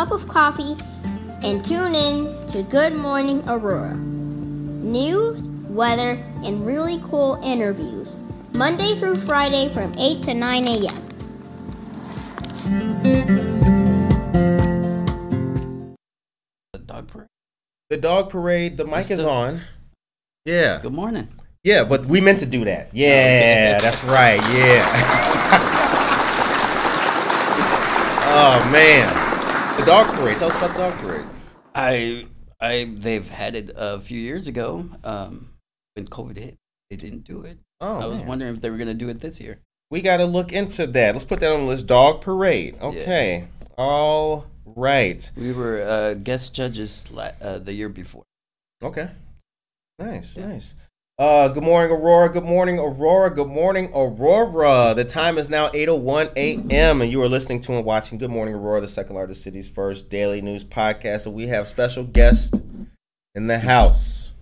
cup of coffee and tune in to Good Morning Aurora. News, weather, and really cool interviews. Monday through Friday from 8 to 9 a.m. The dog parade. The dog parade. The mic It's is the- on. Yeah, Good morning. yeah, but we meant to do that. Oh, yeah, that's right. Yeah. oh man, the dog parade. Tell us about the dog parade. I I they've had it a few years ago. Um, when COVID hit, they didn't do it. Oh, I was man. wondering if they were gonna do it this year. We got to look into that. Let's put that on the list. Dog parade. Okay. All right. We were uh, guest judges la- uh, the year before. Okay. Nice, Yeah. nice. Uh, good morning, Aurora. Good morning, Aurora. Good morning, Aurora. The time is now 8.01 a.m. and you are listening to and watching Good Morning, Aurora, the second largest city's first daily news podcast. And we have special guest in the house.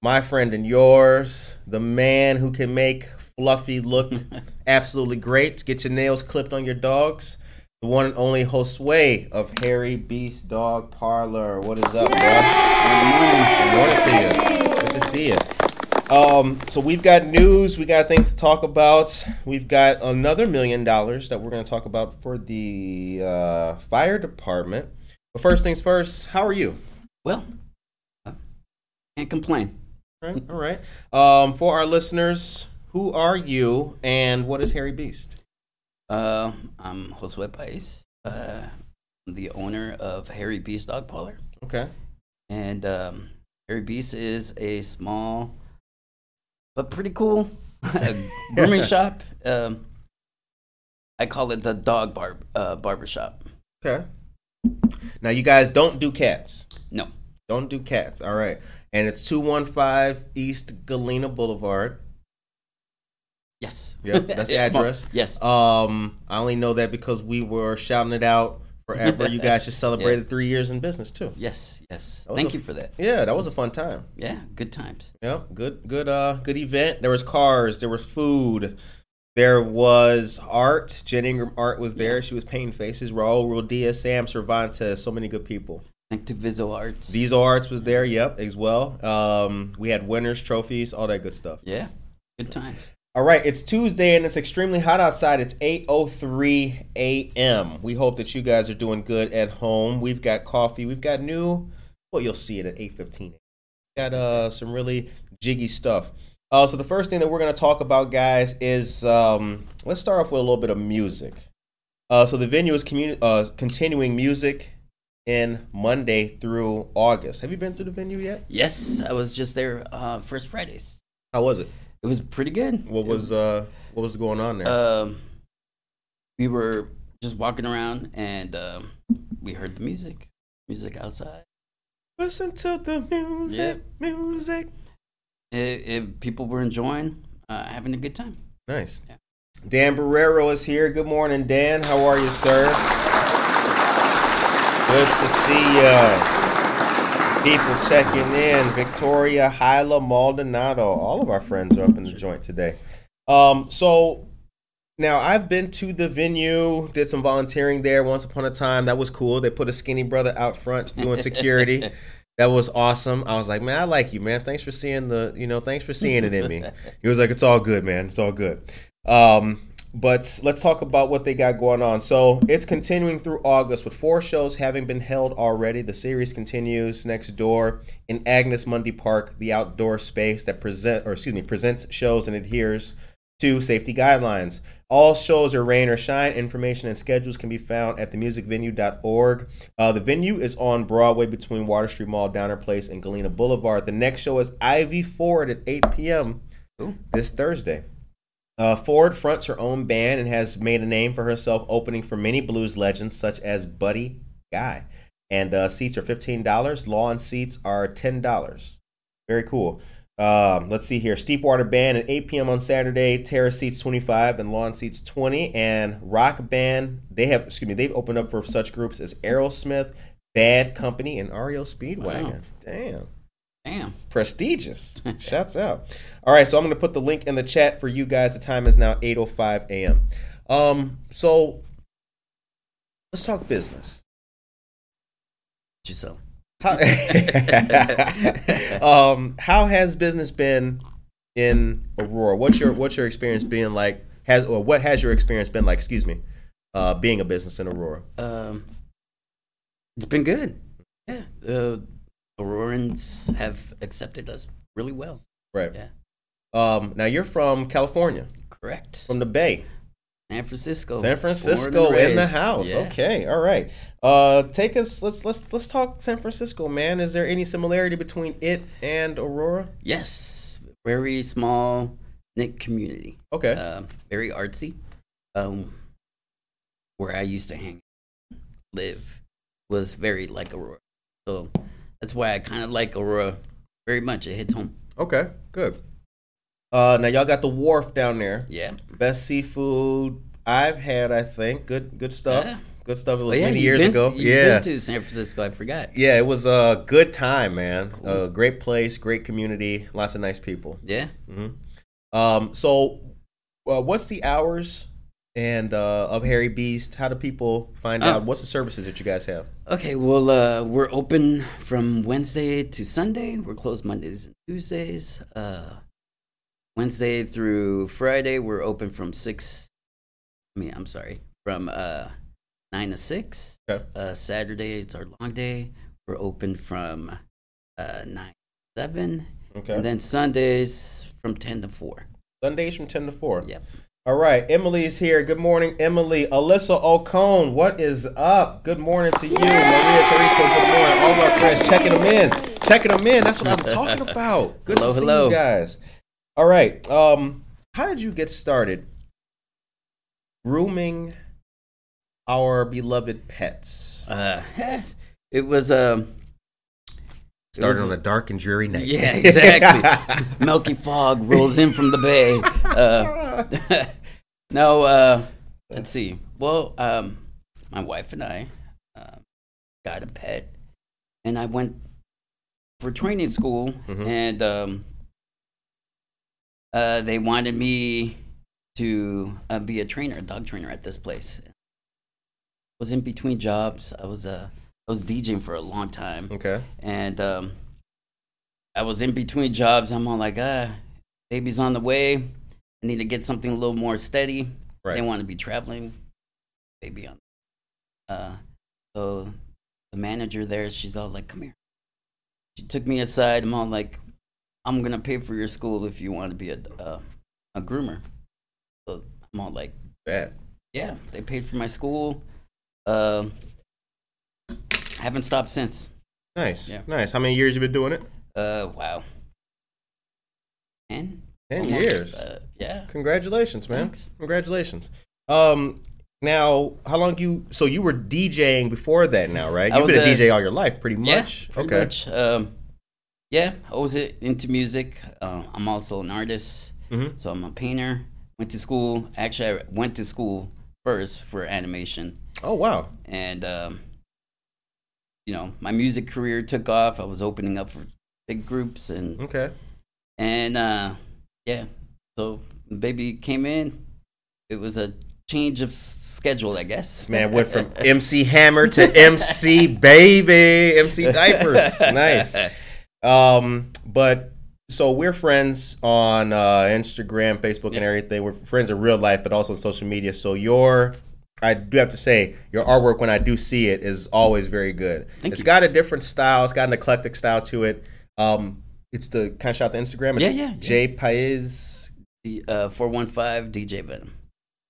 My friend and yours, the man who can make Fluffy look absolutely great. Get your nails clipped on your dogs. The one and only Josue of Harry Beast Dog Parlor. What is up, bro? Good morning to you. Good to see you. Um, so we've got news, we got things to talk about. We've got another million dollars that we're going to talk about for the uh, fire department. But first things first, how are you? Well, uh, can't complain. All right. All right. Um, for our listeners, who are you and what is Harry Beast? Uh, I'm Josue Pais, uh, I'm the owner of Harry Beast Dog Parlor, Okay. and um, Harry Beast is a small but pretty cool grooming shop. Um, I call it the dog bar uh, barber shop. Okay. Now you guys don't do cats. No, Don't do cats. All right. And it's 215 East Galena Boulevard. yes, Yep, that's the address. yes, Um, I only know that because we were shouting it out forever. you guys just celebrated three years in business too. yes, yes. Thank a- you for that. Yeah, that was a fun time. Yeah, good times. Yep, good, good, uh, good event. There was cars, there was food, there was art. Jen Ingram art was there. She was painting faces. Raul Rodia, Sam Cervantes, so many good people. Thank to Viso Arts. These arts was there. Yep, as well. Um, we had winners, trophies, all that good stuff. yeah, good times. All right, it's Tuesday and it's extremely hot outside. It's 8:03 a.m. We hope that you guys are doing good at home. We've got coffee. We've got new. Well, you'll see it at 8:15. Got uh some really jiggy stuff. Uh, so the first thing that we're gonna talk about, guys, is um, let's start off with a little bit of music. Uh, so the venue is communi- uh, continuing music in Monday through August. Have you been to the venue yet? Yes, I was just there uh, first Fridays. How was it? It was pretty good. What was uh what was going on there? Um, we were just walking around and um, we heard the music, music outside. Listen to the music, music. It, it, people were enjoying, uh, having a good time. Nice. Yeah. Dan Barrero is here. Good morning, Dan. How are you, sir? Good to see ya. People checking in. Victoria, Hyla, Maldonado. All of our friends are up in the joint today. Um, so now I've been to the venue, did some volunteering there once upon a time. That was cool. They put a skinny brother out front doing security. that was awesome. I was like, man, I like you, man. Thanks for seeing the, you know, thanks for seeing it in me. He was like, it's all good, man. It's all good. Um, but let's talk about what they got going on. So it's continuing through August with four shows having been held already. The series continues next door in Agnes Mundy Park, the outdoor space that present or excuse me presents shows and adheres to safety guidelines. All shows are rain or shine. Information and schedules can be found at themusicvenue.org. Uh, the venue is on Broadway between Water Street Mall, Downer Place, and Galena Boulevard. The next show is Ivy Ford at 8 p.m. Ooh. this Thursday. Uh, Ford fronts her own band and has made a name for herself, opening for many blues legends such as Buddy Guy. And uh, seats are fifteen dollars. Lawn seats are ten dollars. Very cool. Um, let's see here. Steepwater Band at 8 p.m. on Saturday. Terrace seats 25 and lawn seats 20. And Rock Band, they have excuse me, they've opened up for such groups as Aerosmith, Bad Company, and REO Speedwagon. Wow. Damn Damn. prestigious. Shouts out. All right, so I'm going to put the link in the chat for you guys. The time is now 8:05 a.m. Um, so let's talk business. Yourself. How, um, how has business been in Aurora? What's your what's your experience being like? Has or what has your experience been like? Excuse me, uh, being a business in Aurora. Um, it's been good. Yeah, uh, Aurorans have accepted us really well. Right. Yeah, Um, now you're from California, correct. from the Bay, San Francisco. San Francisco in the house. Yeah. Okay, all right. Uh, take us. Let's let's let's talk San Francisco, man. Is there any similarity between it and Aurora? Yes, very small knit community. Okay. Uh, very artsy. Um, where I used to hang, live, was very like Aurora. So that's why I kind of like Aurora very much. It hits home. Okay. Good. Uh, now y'all got the wharf down there. Yeah. Best seafood I've had. I think good good stuff. Yeah. Good stuff. It Oh, was yeah, many years been- ago. Yeah. been to San Francisco. I forgot. Yeah, it was a good time, man. Cool. A great place, great community, lots of nice people. Yeah. hmm Um, so, uh, what's the hours and uh, of Harry Beast? How do people find Oh. out? What's the services that you guys have? Okay, well, uh, we're open from Wednesday to Sunday. We're closed Mondays and Tuesdays. Uh, Wednesday through Friday, we're open from six. I mean, I'm sorry, from uh, nine to six. Okay. Uh, Saturday, it's our long day. We're open from uh, nine to seven, Okay. and then Sundays from ten to four. Sundays from ten to four. Yep. All right, Emily's here. Good morning, Emily. Alyssa Ocone, what is up? Good morning to you. Maria Torito, good morning. All my friends checking them in. Checking them in. That's what I'm talking about. Good Hello, to see hello. you guys. All right. Um, how did you get started grooming our beloved pets? Uh, it was um. Started on a dark and dreary night. Yeah, exactly. Milky fog rolls in from the bay. Uh, no, uh, let's see. Well, um, my wife and I uh, got a pet, and I went for training school, Mhm. and um, uh, they wanted me to uh, be a trainer, a dog trainer at this place. was in between jobs. I was uh, I was DJing for a long time okay. and um, I was in between jobs. I'm all like, ah, baby's on the way. I need to get something a little more steady. Right. They want to be traveling. Baby on. Uh, so the manager there, she's all like, come here. She took me aside. I'm all like, I'm gonna pay for your school if you want to be a uh, a groomer. So I'm all like, Bad. yeah, they paid for my school. Um, haven't stopped since. Nice. Yeah. Nice. How many years you been doing it? Uh, wow. Ten? Ten Almost, years. Uh, yeah. Congratulations, man. Thanks. Congratulations. Um, now, how long you? So you were DJing before that, now, right? I You've been a a- DJ all your life, pretty much. Yeah, pretty okay. much. Um, yeah, I was uh, into music. Uh, I'm also an artist, Mhm. so I'm a painter. Went to school. Actually, I went to school first for animation, Oh wow. and um, you know, my music career took off. I was opening up for big groups, and Okay. and uh, yeah, so baby came in. It was a change of schedule, I guess. Man went from MC Hammer to MC Baby, MC Diapers. Nice. Um, but so we're friends on uh, Instagram, Facebook, and everything. We're friends in real life, but also on social media. So your, I do have to say, your artwork when I do see it is always very good. Thank It's you. got a different style. It's got an eclectic style to it. Um, it's the kind of shout out the Instagram. It's Yeah, yeah, yeah. J Paez. The uh, 415 DJ Venom.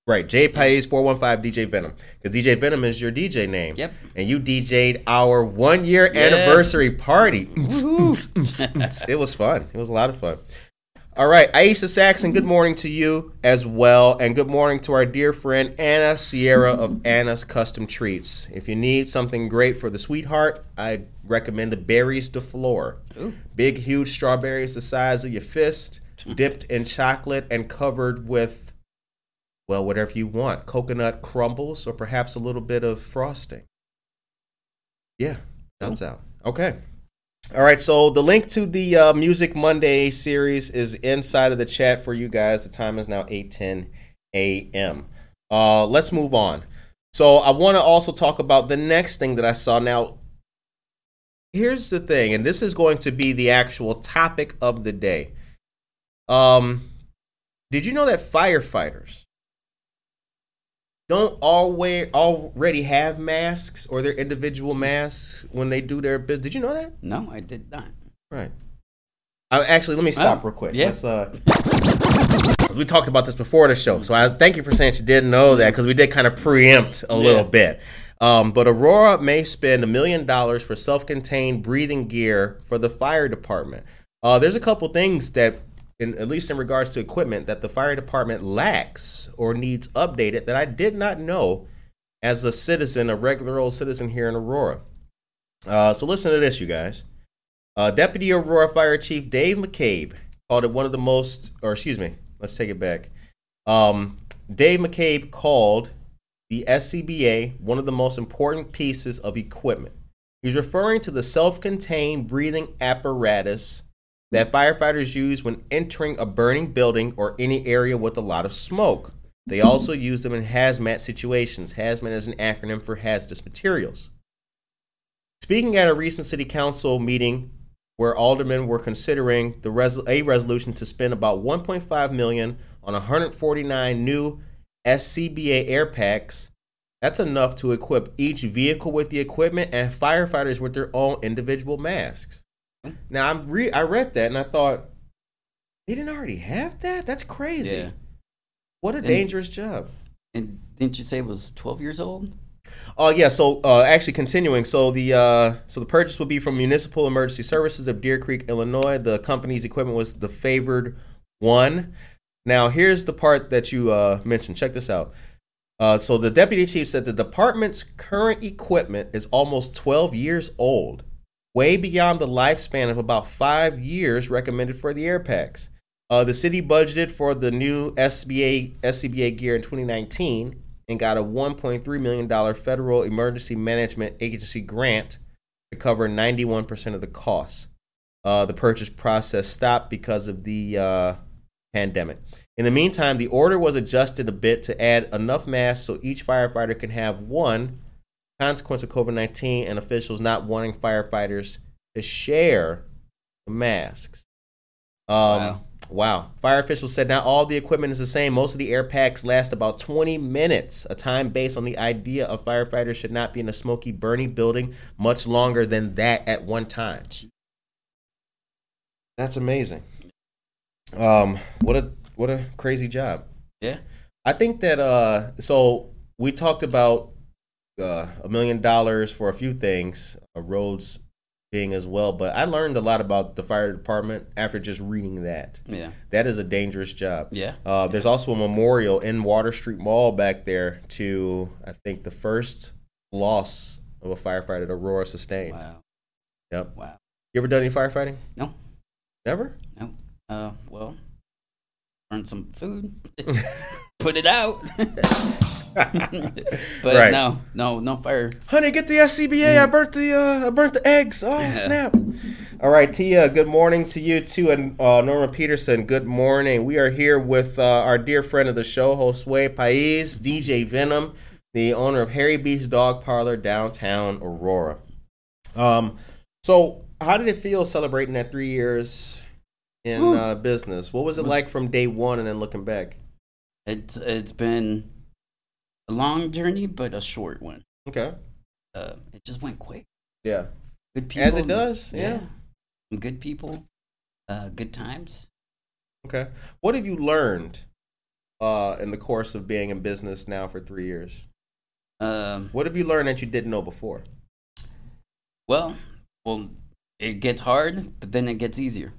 Right, J Paez four one five DJ Venom because DJ Venom is your DJ name. Yep. And you DJ'd our one year Yeah. anniversary party. it was fun. It was a lot of fun. All right, Aisha Saxon, good morning to you as well. And good morning to our dear friend Anna Sierra of Anna's Custom Treats. If you need something great for the sweetheart, I recommend the Berries de Flor. Ooh. Big, huge strawberries the size of your fist, dipped in chocolate and covered with, well, whatever you want coconut crumbles or perhaps a little bit of frosting. Yeah, shouts out. Okay. All right, so the link to the uh, Music Monday series is inside of the chat for you guys. The time is now 8:10 a.m. Uh, let's move on. So I want to also talk about the next thing that I saw. Now, here's the thing, and this is going to be the actual topic of the day. Um, did you know that firefighters don't always already have masks or their individual masks when they do their business? Did you know that? No, I did not. Right. I, actually, let me stop Oh, real quick. yeah. Let's, uh, we talked about this before the show, so I thank you for saying you didn't know that because we did kind of preempt a little bit. Um, but Aurora may spend a million dollars for self-contained breathing gear for the fire department. Uh, there's a couple things that, in, at least in regards to equipment, that the fire department lacks or needs updated that I did not know as a citizen, a regular old citizen here in Aurora. Uh, so listen to this, you guys. Uh, Deputy Aurora Fire Chief Dave McCabe called it one of the most, or excuse me, let's take it back. Um, Dave McCabe called the SCBA one of the most important pieces of equipment. He's referring to the self contained breathing apparatus that firefighters use when entering a burning building or any area with a lot of smoke. They also use them in hazmat situations. Hazmat is an acronym for hazardous materials. Speaking at a recent city council meeting where aldermen were considering res- a resolution to spend about 1.5 million on 149 new SCBA air packs, that's enough to equip each vehicle with the equipment and firefighters with their own individual masks. Now I'm re- I read that and I thought they didn't already have that. That's crazy. Yeah. What a And- dangerous job. And didn't you say it was 12 years old? Oh yeah, so uh, actually continuing, so the uh, so the purchase will be from Municipal Emergency Services of Deer Creek, Illinois. The company's equipment was the favored one. Now here's the part that you uh, mentioned. Check this out. Uh, so the deputy chief said the department's current equipment is almost 12 years old, way beyond the lifespan of about five years recommended for the air packs. Uh, the city budgeted for the new SBA SCBA gear in 2019 and got a 1.3 million dollar federal emergency management agency grant to cover 91% of the costs. Uh, the purchase process stopped because of the uh, pandemic. In the meantime, the order was adjusted a bit to add enough masks so each firefighter can have one. Consequence of COVID 19 and officials not wanting firefighters to share the masks. Um, Wow. Wow. Fire officials said not all the equipment is the same. Most of the air packs last about 20 minutes, a time based on the idea of firefighters should not be in a smoky, burning building much longer than that at one time. That's amazing. Um, what a what a crazy job. Yeah. I think that uh so we talked about a million dollars for a few things, uh, roads being as well, but I learned a lot about the fire department after just reading that. Yeah. That is a dangerous job. Yeah. Uh, there's also a memorial in Water Street Mall back there to I think the first loss of a firefighter that Aurora sustained. Wow. Yep. Wow. You ever done any firefighting? No. Never? No. Uh, well, earn some food, put it out. but Right. no, no, no fire. Honey, get the SCBA. I burnt the uh, I burnt the eggs. Oh snap! All right, Tia. Good morning to you too, and uh, Norma Peterson. Good morning. We are here with uh, our dear friend of the show, Josue Pais, DJ Venom, the owner of Harry Beast Dog Parlor downtown Aurora. Um, so how did it feel celebrating that three years in uh, business? What was it like from day one and then looking back? It's it's been a long journey, but a short one. Okay. Uh, it just went quick. Yeah. Good people. As it does, yeah. Some good people. Uh, good times. Okay. What have you learned uh, in the course of being in business now for three years? Um, What have you learned that you didn't know before? well, well, it gets hard, but then it gets easier,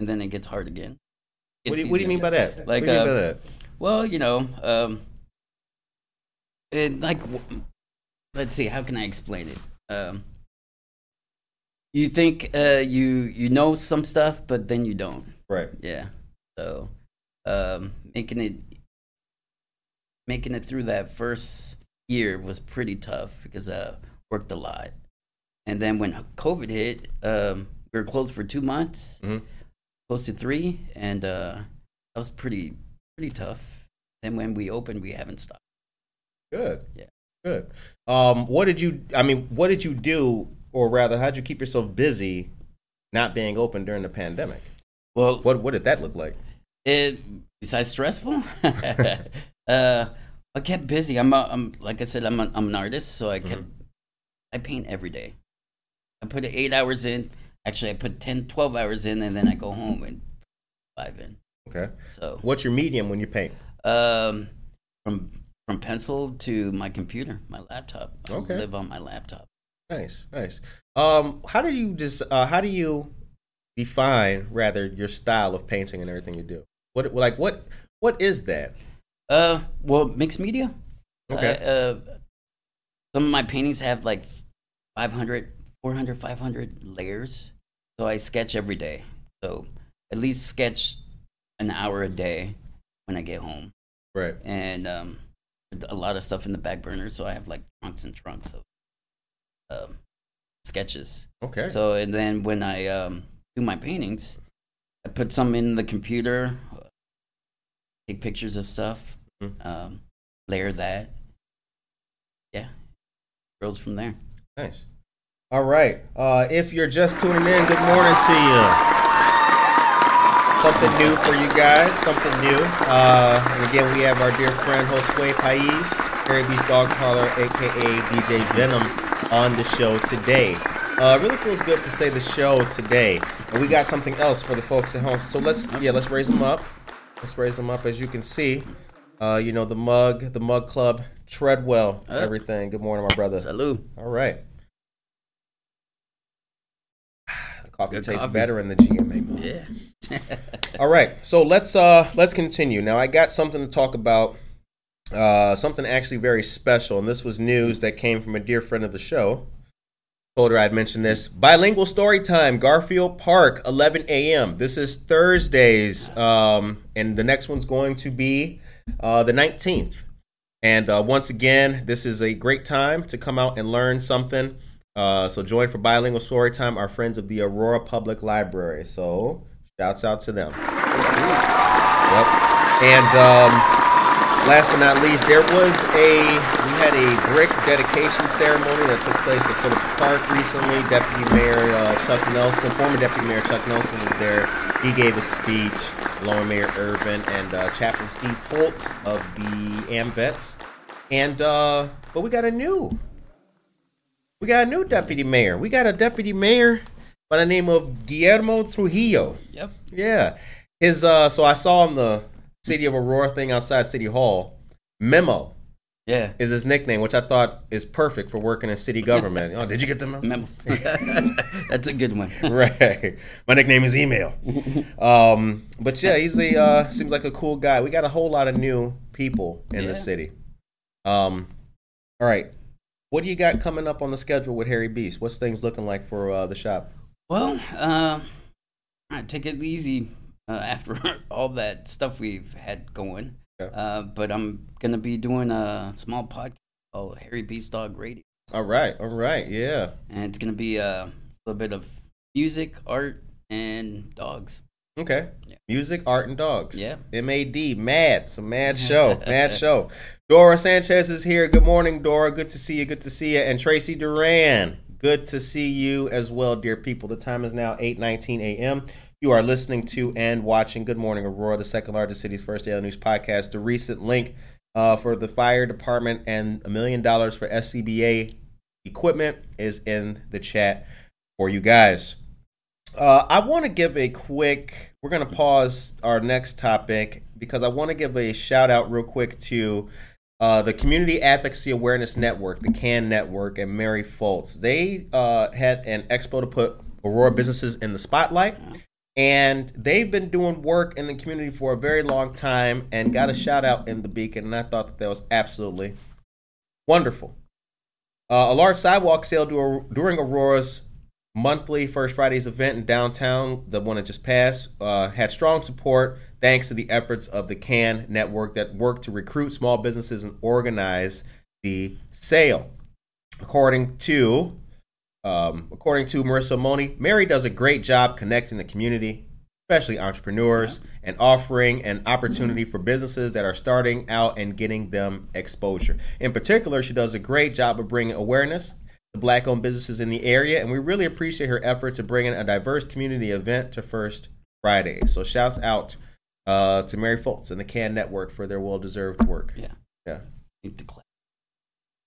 and then it gets hard again. What do, you, what do you mean by that? Like, what do you mean uh, by that? Well, you know, um, it, like, w- let's see, how can I explain it? Um, you think uh, you you know some stuff, but then you don't. Right. Yeah. So, um, making it making it through that first year was pretty tough because I worked a lot, and then when COVID hit, um, we were closed for two months, Mhm. Close to three, and uh, that was pretty pretty tough. Then when we opened, we haven't stopped. Good. Yeah. Good. Um, what did you? I mean, what did you do, or rather, how'd you keep yourself busy, not being open during the pandemic? Well, What What did that look like? it besides stressful, uh, I kept busy. I'm, a, I'm like I said, I'm, a, I'm an artist, so I kept I paint every day. I put eight hours in. Actually, I put 10, 12 hours in, and then I go home and five in. Okay. So What's your medium when you paint? um, from from pencil to my computer, my laptop. I Okay. live on my laptop. Nice, nice. Um, how do you just? Uh, how do you define rather your style of painting and everything you do? What like what what is that? Uh, well, mixed media. Okay. I, uh, some of my paintings have like 500, 400, 500 layers. So I sketch every day. So at least sketch an hour a day when I get home. Right. And um, a lot of stuff in the back burner. So I have like trunks and trunks of um, sketches. Okay. So and then when I um, do my paintings, I put some in the computer, take pictures of stuff, Mhm. um, layer that. Yeah, grows from there. Nice. All right. Uh, if you're just tuning in, good morning to you. Something new for you guys. Something new. Uh, and again, we have our dear friend Josue Pais, Harry Beast Dog Parlor, aka DJ Venom, on the show today. Uh, really feels good to say the show today, and we got something else for the folks at home. So let's yeah, let's raise them up. Let's raise them up. As you can see, uh, you know the mug, the mug club, Treadwell, everything. Good morning, my brother. Salute. All right. Coffee Good tastes coffee. better in the GMA mug. Yeah. All right, so let's uh let's continue. Now I got something to talk about. Uh, something actually very special, and this was news that came from a dear friend of the show. Told her I'd mention this. Bilingual story time, Garfield Park, 11 a.m. This is Thursdays, um, and the next one's going to be uh, the 19th. And uh, once again, this is a great time to come out and learn something. Uh, so join for bilingual story time, our friends of the Aurora Public Library. So shouts out to them. Yep. And um, last but not least, there was a we had a brick dedication ceremony that took place at Phillips Park recently. Deputy Mayor uh, Chuck Nelson, former Deputy Mayor Chuck Nelson, was there. He gave a speech. With Mayor Irvin and uh, Chaplain Steve Holt of the AMVETS. And uh, but we got a new, we got a new deputy mayor. We got a deputy mayor by the name of Guillermo Trujillo. Yep. Yeah. His uh so I saw on the City of Aurora thing outside City Hall, Memo Yeah. is his nickname, which I thought is perfect for working in city government. oh, did you get the memo? Memo. That's a good one. right. My nickname is Email. Um, but yeah, he's a uh, seems like a cool guy. We got a whole lot of new people in the Yeah. city. Um, all right. What do you got coming up on the schedule with Harry Beast? What's things looking like for uh, the shop? Well, uh, I take it easy uh, after all that stuff we've had going. Okay. Uh, but I'm gonna be doing a small podcast called Harry Beast Dog Radio, All right. All right. Yeah. and it's gonna be a little bit of music, art, and dogs. Okay. Music, art, and dogs. Yeah. M-A-D, mad. Some mad show. mad show. Dora Sanchez is here. Good morning, Dora. Good to see you. Good to see you. And Tracy Duran. Good to see you as well, dear people. The time is now 8:19 a.m. You are listening to and watching Good Morning Aurora, the second largest city's first daily news podcast. The recent link uh, for the fire department and a million dollars for SCBA equipment is in the chat for you guys. Uh, I want to give a quick. We're going to pause our next topic because I want to give a shout out real quick to uh, the Community Advocacy Awareness Network, the CAN Network, and Mary Foltz. They uh, had an expo to put Aurora businesses in the spotlight, and they've been doing work in the community for a very long time and got a shout out in the Beacon, and I thought that that was absolutely wonderful. Uh, a large sidewalk sale during Aurora's monthly First Fridays event in downtown, the one that just passed, uh, had strong support thanks to the efforts of the CAN network that worked to recruit small businesses and organize the sale. According to um, according to Marissa Moni, Mary does a great job connecting the community. especially entrepreneurs, and offering an opportunity for businesses that are starting out and getting them exposure. In particular, she does a great job of bringing awareness to black owned businesses in the area, and we really appreciate her efforts of bringing a diverse community event to First Friday. So, shouts out uh, to Mary Foltz and the Can Network for their well deserved work. Yeah. Yeah. Need to clap.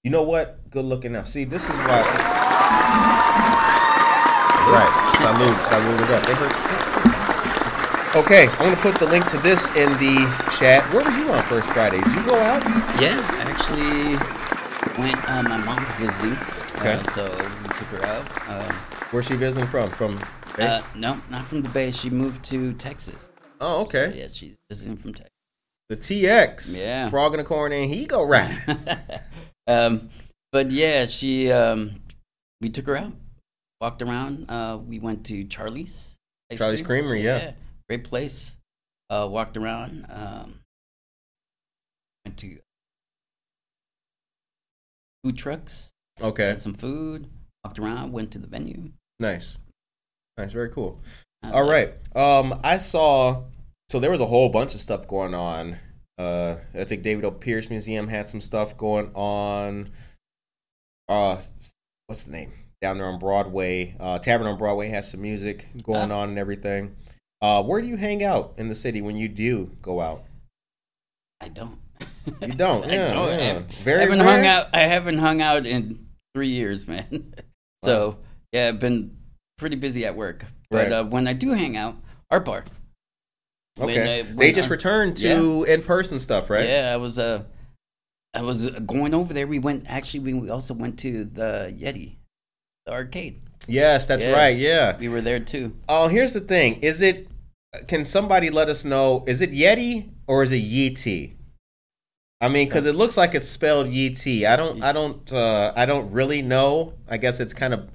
You know what? Good looking now. See, this is why. Right. Salute. Salute it up. They heard Okay, I'm gonna put the link to this in the chat. Where were you on First Friday? Did you go out? Yeah, I actually went. Uh, my mom's visiting, Okay. uh, so we took her out. Um, Where's she visiting from? From. uh, no, not from the Bay. She moved to Texas. oh, okay. So, yeah, she's visiting from Texas. The TX. Yeah. Frog in the corner, and he go right. um, but yeah, she. Um, we took her out, walked around. Uh, we went to Charlie's. Ice Charlie's Cream. Creamery, yeah. great place. Uh, walked around. Um, went to food trucks. Okay. Had some food. Walked around. Went to the venue. Nice. Nice. Very cool. Uh, All right. Um, I saw. So there was a whole bunch of stuff going on. Uh, I think David O. Pierce Museum had some stuff going on. Uh, what's the name? Down there on Broadway. Uh, Tavern on Broadway has some music going Ah. on and everything. Uh, where do you hang out in the city when you do go out? I don't. You don't. I Yeah, don't. yeah. I haven't- Very I haven't rare? hung out. I haven't hung out in three years, man. so yeah, I've been pretty busy at work. But Right. uh, when I do hang out, art bar. When Okay. I- they just I- returned to in-person stuff, right? Yeah, I was. Uh, I was uh, going over there. We went. Actually, we also went to the Yeti, the arcade. Yes, that's Yeah. right. Yeah. We were there too. Oh, here's the thing. Is it? Can somebody let us know? Is it Yeti or is it Yeti? I mean, because it looks like it's spelled Yeti. I don't. I don't. Uh, I don't really know. I guess it's kind of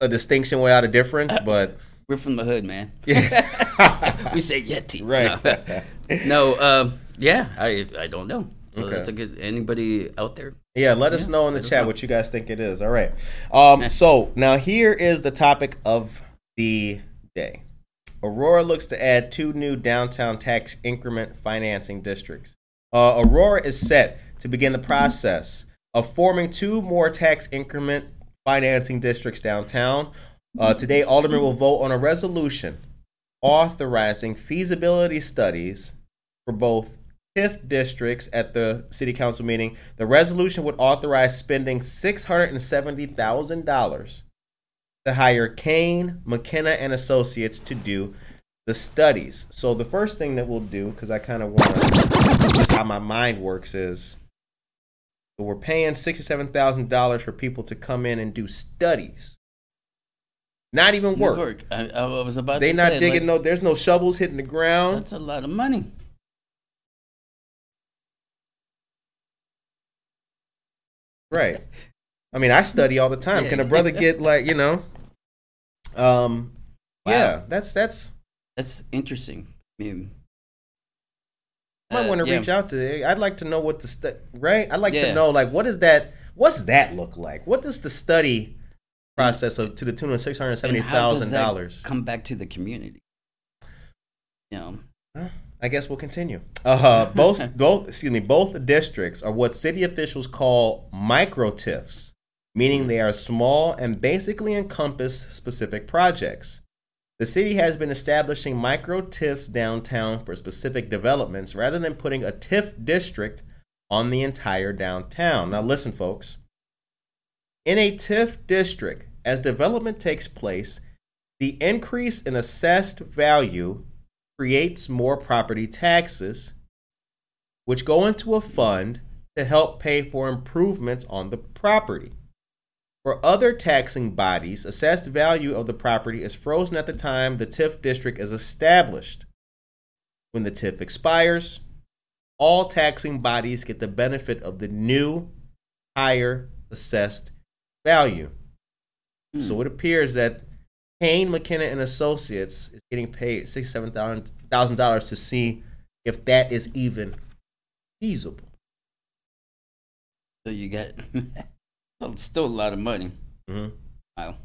a distinction without a difference, but We're from the hood, man. yeah. we say Yeti. right. No, um, yeah, I I don't know. So Okay. that's a good. Anybody out there? Yeah, let us Yeah, know in the chat what you guys think it is. All right. Um, so now here is the topic of the day. Aurora looks to add two new downtown tax increment financing districts. Uh, Aurora is set to begin the process of forming two more tax increment financing districts downtown. Uh, today, Aldermen will vote on a resolution authorizing feasibility studies for both TIF districts at the city council meeting. The resolution would authorize spending $670,000 to hire Kane, McKenna, and Associates to do the studies. So the first thing that we'll do, because I kind of want to, just how my mind works is, we're paying $67,000 for people to come in and do studies. Not even work. Work. I, I was about. They not say, digging like, no. There's no shovels hitting the ground. That's a lot of money. Right. I mean, I study all the time. Yeah. Can a brother get like you know? Um. Wow. Yeah, that's that's. That's interesting. I mean, I uh, want to yeah. reach out to. I'd like to know what the stu- right. I'd like to know like what is that? What's that look like? What does the study process of to the tune of six hundred seventy thousand dollars? Come back to the community. You know, I guess we'll continue. Uh, both both excuse me, both districts are what city officials call micro TIFs, meaning they are small and basically encompass specific projects. The city has been establishing micro TIFs downtown for specific developments rather than putting a TIF district on the entire downtown. Now listen folks. In a TIF district, as development takes place, the increase in assessed value creates more property taxes, which go into a fund to help pay for improvements on the property. For other taxing bodies, assessed value of the property is frozen at the time the TIF district is established. When the TIF expires, all taxing bodies get the benefit of the new, higher assessed value. Hmm. So it appears that Kane, McKenna, and Associates is getting paid sixty-seven thousand dollars to see if that is even feasible. so you got still a lot of money. hmm Wow.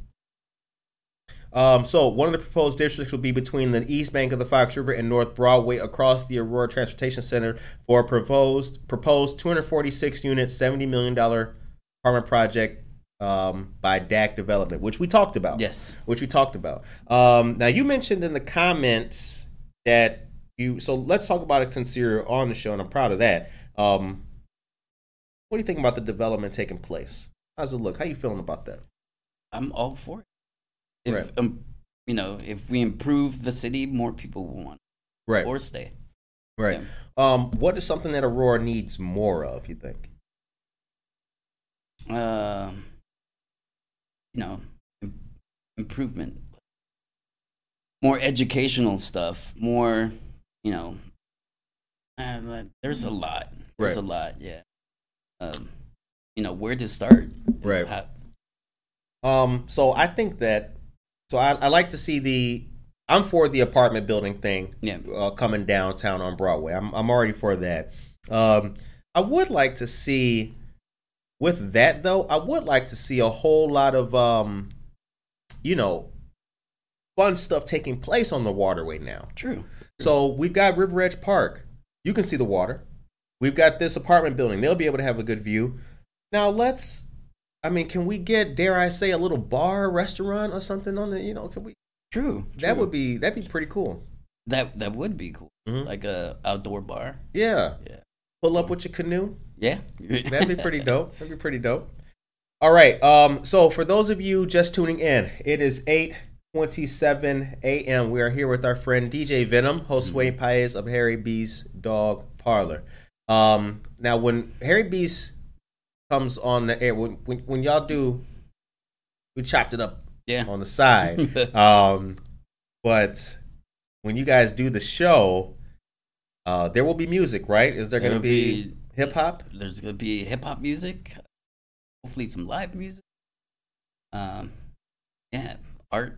Um, so one of the proposed districts will be between the east bank of the Fox River and North Broadway across the Aurora Transportation Center for a proposed proposed 246 unit, 70 million dollar apartment project um, by DAC Development, which we talked about. Yes. which we talked about. Um, now you mentioned in the comments that you. So let's talk about it since you're on the show, and I'm proud of that. Um, what do you think about the development taking place? How's it look? How you feeling about that? I'm all for it. If, Right. um, you know, if we improve the city, more people will want Right. or stay. Right. Um, what is something that Aurora needs more of? You think? Um, you know, im- improvement, more educational stuff, more, you know, uh, there's a lot. There's Right. a lot, yeah. Um, you know, where to start. Right. how- Um, so I think that. So I, I like to see the. I'm for the apartment building thing. Yeah. Uh, coming downtown on Broadway. I'm I'm already for that. Um, I would like to see. With that though, I would like to see a whole lot of um, you know, fun stuff taking place on the waterway now. True. So we've got River Edge Park. You can see the water. We've got this apartment building. They'll be able to have a good view. Now let's. I mean, can we get, dare I say, a little bar, restaurant, or something on the? You know, can we? True. That true. would be that'd be pretty cool. that that would be cool. Mhm. Like a outdoor bar. Yeah. Yeah. Pull up with your canoe. Yeah. That'd be pretty dope. That'd be pretty dope. All right. Um. So for those of you just tuning in, it is eight twenty-seven a.m. We are here with our friend DJ Venom, host Wayne Paez of Harry B's Dog Parlor. Um. Now, when Harry B's comes on the air, when when, when y'all do, we chopped it up yeah. on the side. um. But when you guys do the show, uh, there will be music, right? Is there going to be, be- hip hop? There's gonna be hip hop music, hopefully some live music. Um, yeah, art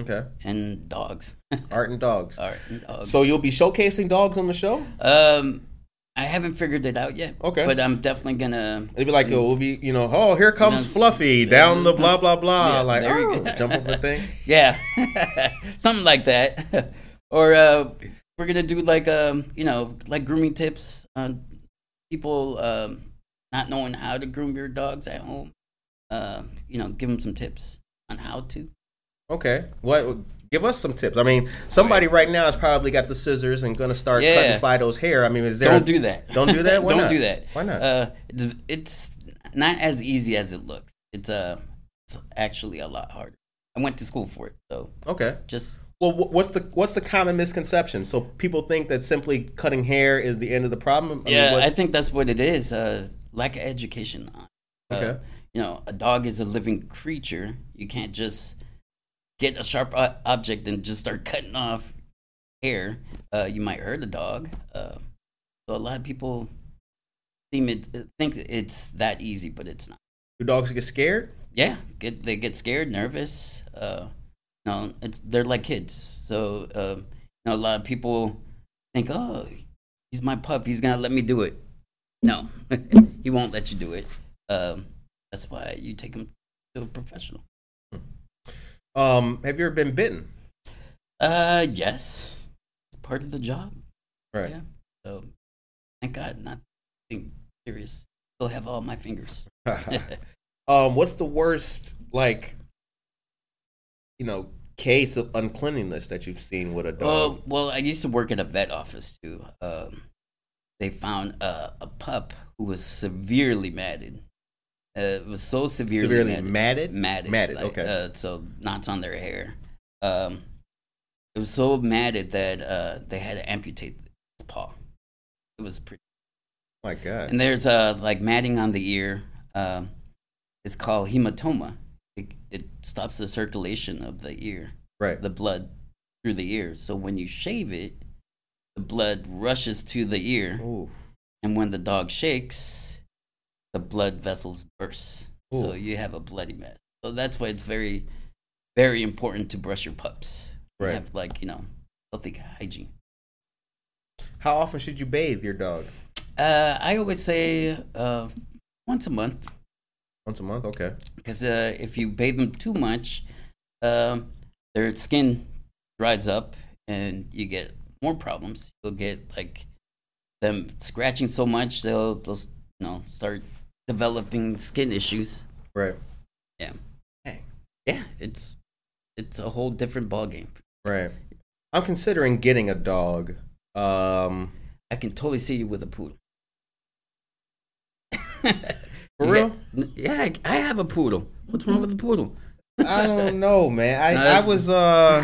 Okay. and dogs. Art and dogs. art and dogs. So you'll be showcasing dogs on the show? um, I haven't figured it out yet. Okay. but I'm definitely gonna. It'd be like, it will be, you know, oh, here comes No, Fluffy down the blah, blah, blah. Yeah, like, oh, jump up the thing. Yeah, something like that. or uh, we're gonna do like um, you know, like grooming tips on people um not knowing how to groom your dogs at home. Uh, you know, give them some tips on how to. Okay. What? Give us some tips. I mean, somebody right now has probably got the scissors and going to start Yeah. cutting Fido's hair. I mean, is there. Don't do that. Don't do that? Why Don't not? do that. Why not? Uh, it's, it's not as easy as it looks. It's uh, it's actually a lot harder. I went to school for it, so Okay. just Well, what's the what's the common misconception? So people think that simply cutting hair is the end of the problem. I mean, yeah. what- I think that's what it is. Uh, lack of education. Uh, Okay. You know, a dog is a living creature. You can't just get a sharp object and just start cutting off hair. Uh, you might hurt the dog. Uh, so a lot of people seem it think it's that easy, but it's not. do dogs get scared? Yeah, get they get scared, nervous. Uh, no, it's they're like kids. So uh, you know, a lot of people think, oh, he's my pup. He's gonna let me do it. No, he won't let you do it. Um, that's why you take him to a professional. Um, have you ever been bitten? Uh, yes, part of the job. Right. Yeah. So thank God, nothing serious. Still have all my fingers. um, what's the worst like, you know, case of uncleanliness that you've seen with a dog? Oh, well, I used to work at a vet office too. Um, they found a, a pup who was severely matted. Uh, it was so severely, Severely matted. matted? Matted. Matted, like, okay. Uh, so knots on their hair. Um, it was so matted that uh, they had to amputate its paw. It was pretty. My God. And there's uh, like matting on the ear. Um, it's called hematoma. It, it stops the circulation of the ear right. the blood through the ear. So when you shave it, the blood rushes to the ear, Ooh. and when the dog shakes, the blood vessels burst. So you have a bloody mess. So that's why it's very, very important to brush your pups. Right. Have like you know healthy hygiene. How often should you bathe your dog? Uh, I always say uh, once a month Once a month. Okay. because uh, if you bathe them too much, um, their skin dries up and you get more problems. You'll get like them scratching so much they'll they'll you know start developing skin issues. Right. Yeah. Hey. Yeah, it's it's a whole different ball game. Right. I'm considering getting a dog. Um, I can totally see you with a poodle. For real? get- yeah, I, I have a poodle. What's wrong with the poodle? I don't know, man. I, No, I was uh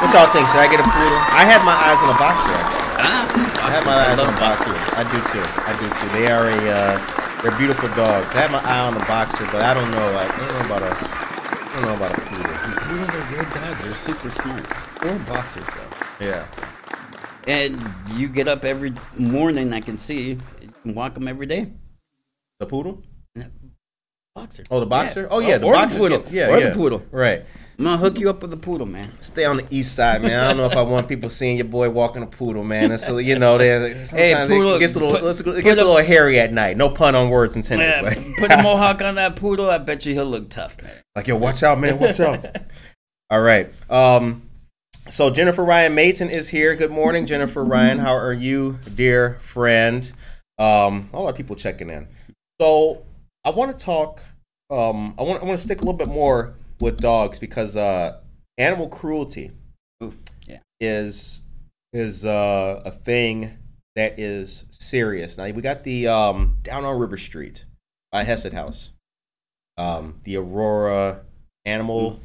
what y'all think? Should I get a poodle? I had my eyes on a boxer. actually. Ah, I had my eyes on a boxer. boxers. I do too. I do too. They are a uh they're beautiful dogs. I have my eye on a boxer, but I don't know. I don't know about a I don't know about a poodle. Poodles are great dogs. They're super smart. They're boxers though. Yeah. And you get up every morning. I can see you can walk them every day. The poodle? Boxer. Oh, the boxer? Yeah. Oh yeah, the or boxer. The poodle. yeah, or yeah. the poodle. Right. I'm gonna hook you up with a poodle, man. Stay on the east side, man. I don't know if I want people seeing your boy walking a poodle, man. It's a, you know, sometimes poodle, it gets a little, put- it gets a a- little hairy at night. No pun on words intended. Yeah, but- put a mohawk on that poodle. I bet you he'll look tough, man. Like, yo, watch out, man. Watch out. All right. Um, so Jennifer Ryan Mason is here. Good morning, Jennifer Ryan. How are you, dear friend? Um, a lot of people checking in. So I want to talk. Um, I want I want to stick a little bit more with dogs because uh, animal cruelty Ooh, yeah. is is uh, a thing that is serious. Now we got the um, down on River Street by Hesed House, um, the Aurora Animal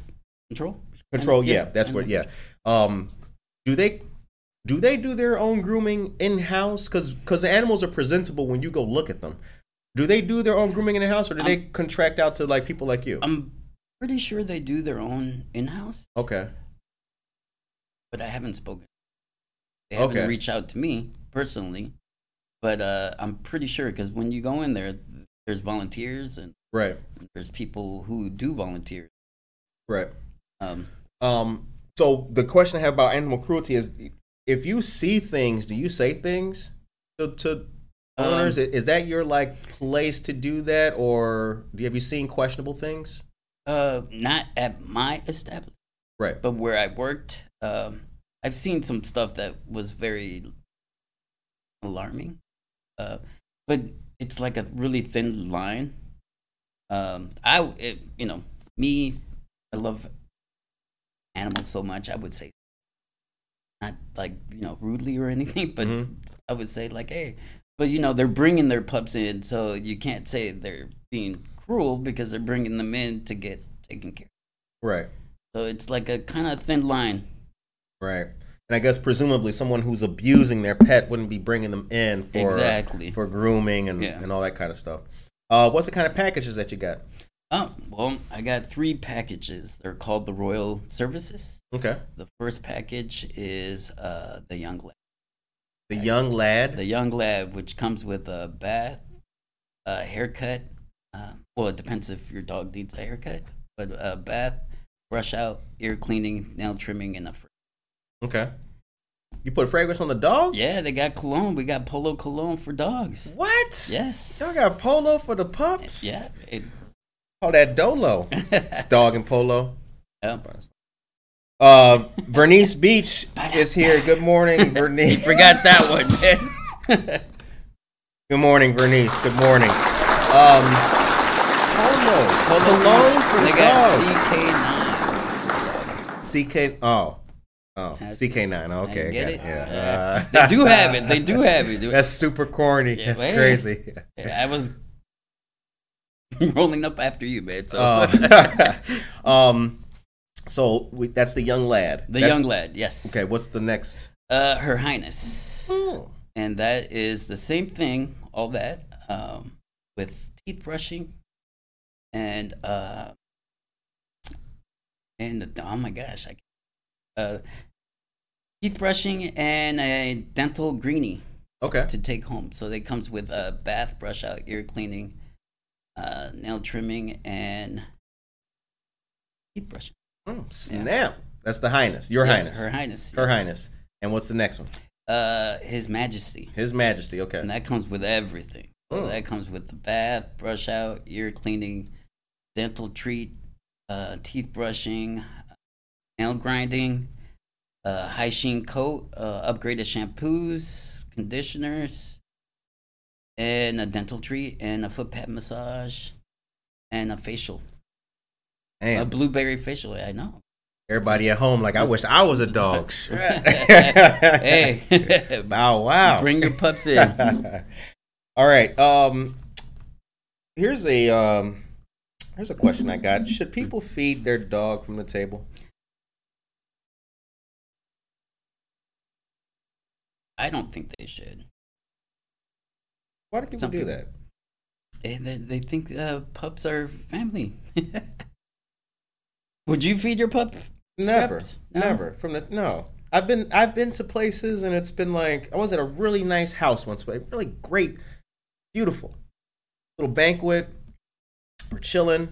Control. Control. Yeah, Yeah, that's what. Yeah. Um, do they do they do their own grooming in house? Because because the animals are presentable when you go look at them. Do they do their own grooming in the house, or do they contract out to like people like you? I'm pretty sure they do their own in-house, okay. but I haven't spoken. They haven't Okay. reached out to me personally, but uh, I'm pretty sure because when you go in there, there's volunteers and Right. there's people who do volunteer. Right. Um, Um. So the question I have about animal cruelty is, if you see things, do you say things to, to owners? Um, is that your like place to do that, or have you seen questionable things? uh, not at my establishment, Right. but where I worked, um, I've seen some stuff that was very alarming. Uh, but it's like a really thin line. Um, I, it, you know, me, I love animals so much. I would say, not like you know, rudely or anything, but Mhm. I would say like, hey, but you know, they're bringing their pups in, so you can't say they're being cruel because they're bringing them in to get taken care. of. Right. So it's like a kind of thin line. Right. And I guess presumably someone who's abusing their pet wouldn't be bringing them in for Exactly. for grooming and, Yeah. and all that kind of stuff. Uh, what's the kind of packages that you got? Oh, well, I got three packages. They're called the Royal Services. Okay. The first package is uh, the Young Lab. The young lad. The Young lad, which comes with a bath, a haircut. Uh, well, it depends if your dog needs a haircut, but a bath, brush out, ear cleaning, nail trimming, and a fr- okay. You put fragrance on the dog? Yeah, they got cologne. We got Polo cologne for dogs. What? Yes. Y'all got polo for the pups? Yeah. It, Oh, that dolo. it's dog and polo. yeah. Uh, Vernice Beach is here. Good morning, Vernice. Forgot that one. Good morning, Vernice. Good morning. Um, polo. Cologne for they dogs. got CK9. CK. Oh. Oh, CK9. I Okay, get got it. Yeah. Yeah. Uh, They do have it. They do have it. That's super corny. Yeah, That's hey. crazy. I was rolling up after you, man. So Uh, um, so we, that's the young lad. the That's- young lad, yes. Okay, what's the next? Uh, Her Highness, Oh, and that is the same thing. All that um, with teeth brushing, and uh, and oh my gosh, I uh, teeth brushing and a dental greenie. okay. to take home. So it comes with a bath, brush out, ear cleaning, uh, nail trimming, and teeth brushing. Oh, snap. That's the highness. Your Yeah, highness. Her Highness. Her yeah. highness. And what's the next one? Uh, His Majesty. His Majesty. Okay. And that comes with everything. So Oh. that comes with the bath, brush out, ear cleaning, dental treat, uh, teeth brushing, nail grinding, uh, high sheen coat, uh, upgraded shampoos, conditioners, and a dental treat, and a foot pad massage, and a facial. A Damn. blueberry facial, I know. Everybody at home, like I wish I was a dog. hey, Bow wow. bring your pups in. All right. Um here's a um here's a question I got. Should people feed their dog from the table? I don't think they should. Why do people Some do people- that? They, they, they think uh, pups are family. Would you feed your pup? Never. No? Never. From the no. I've been I've been to places and it's been like I was at a really nice house once, but really great, beautiful. Little banquet. We're chilling,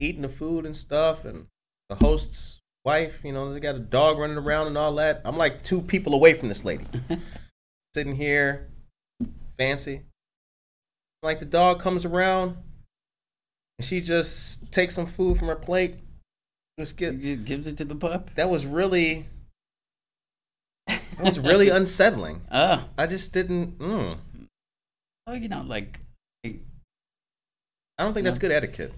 eating the food and stuff, and the host's wife, you know, they got a dog running around and all that. I'm like two people away from this lady. Sitting here, fancy. Like the dog comes around and she just takes some food from her plate. Just get Gi- Gives it to the pup? that was really that was really unsettling. Oh, I just didn't. Mm, well, you know, like, I- I don't think that's good etiquette.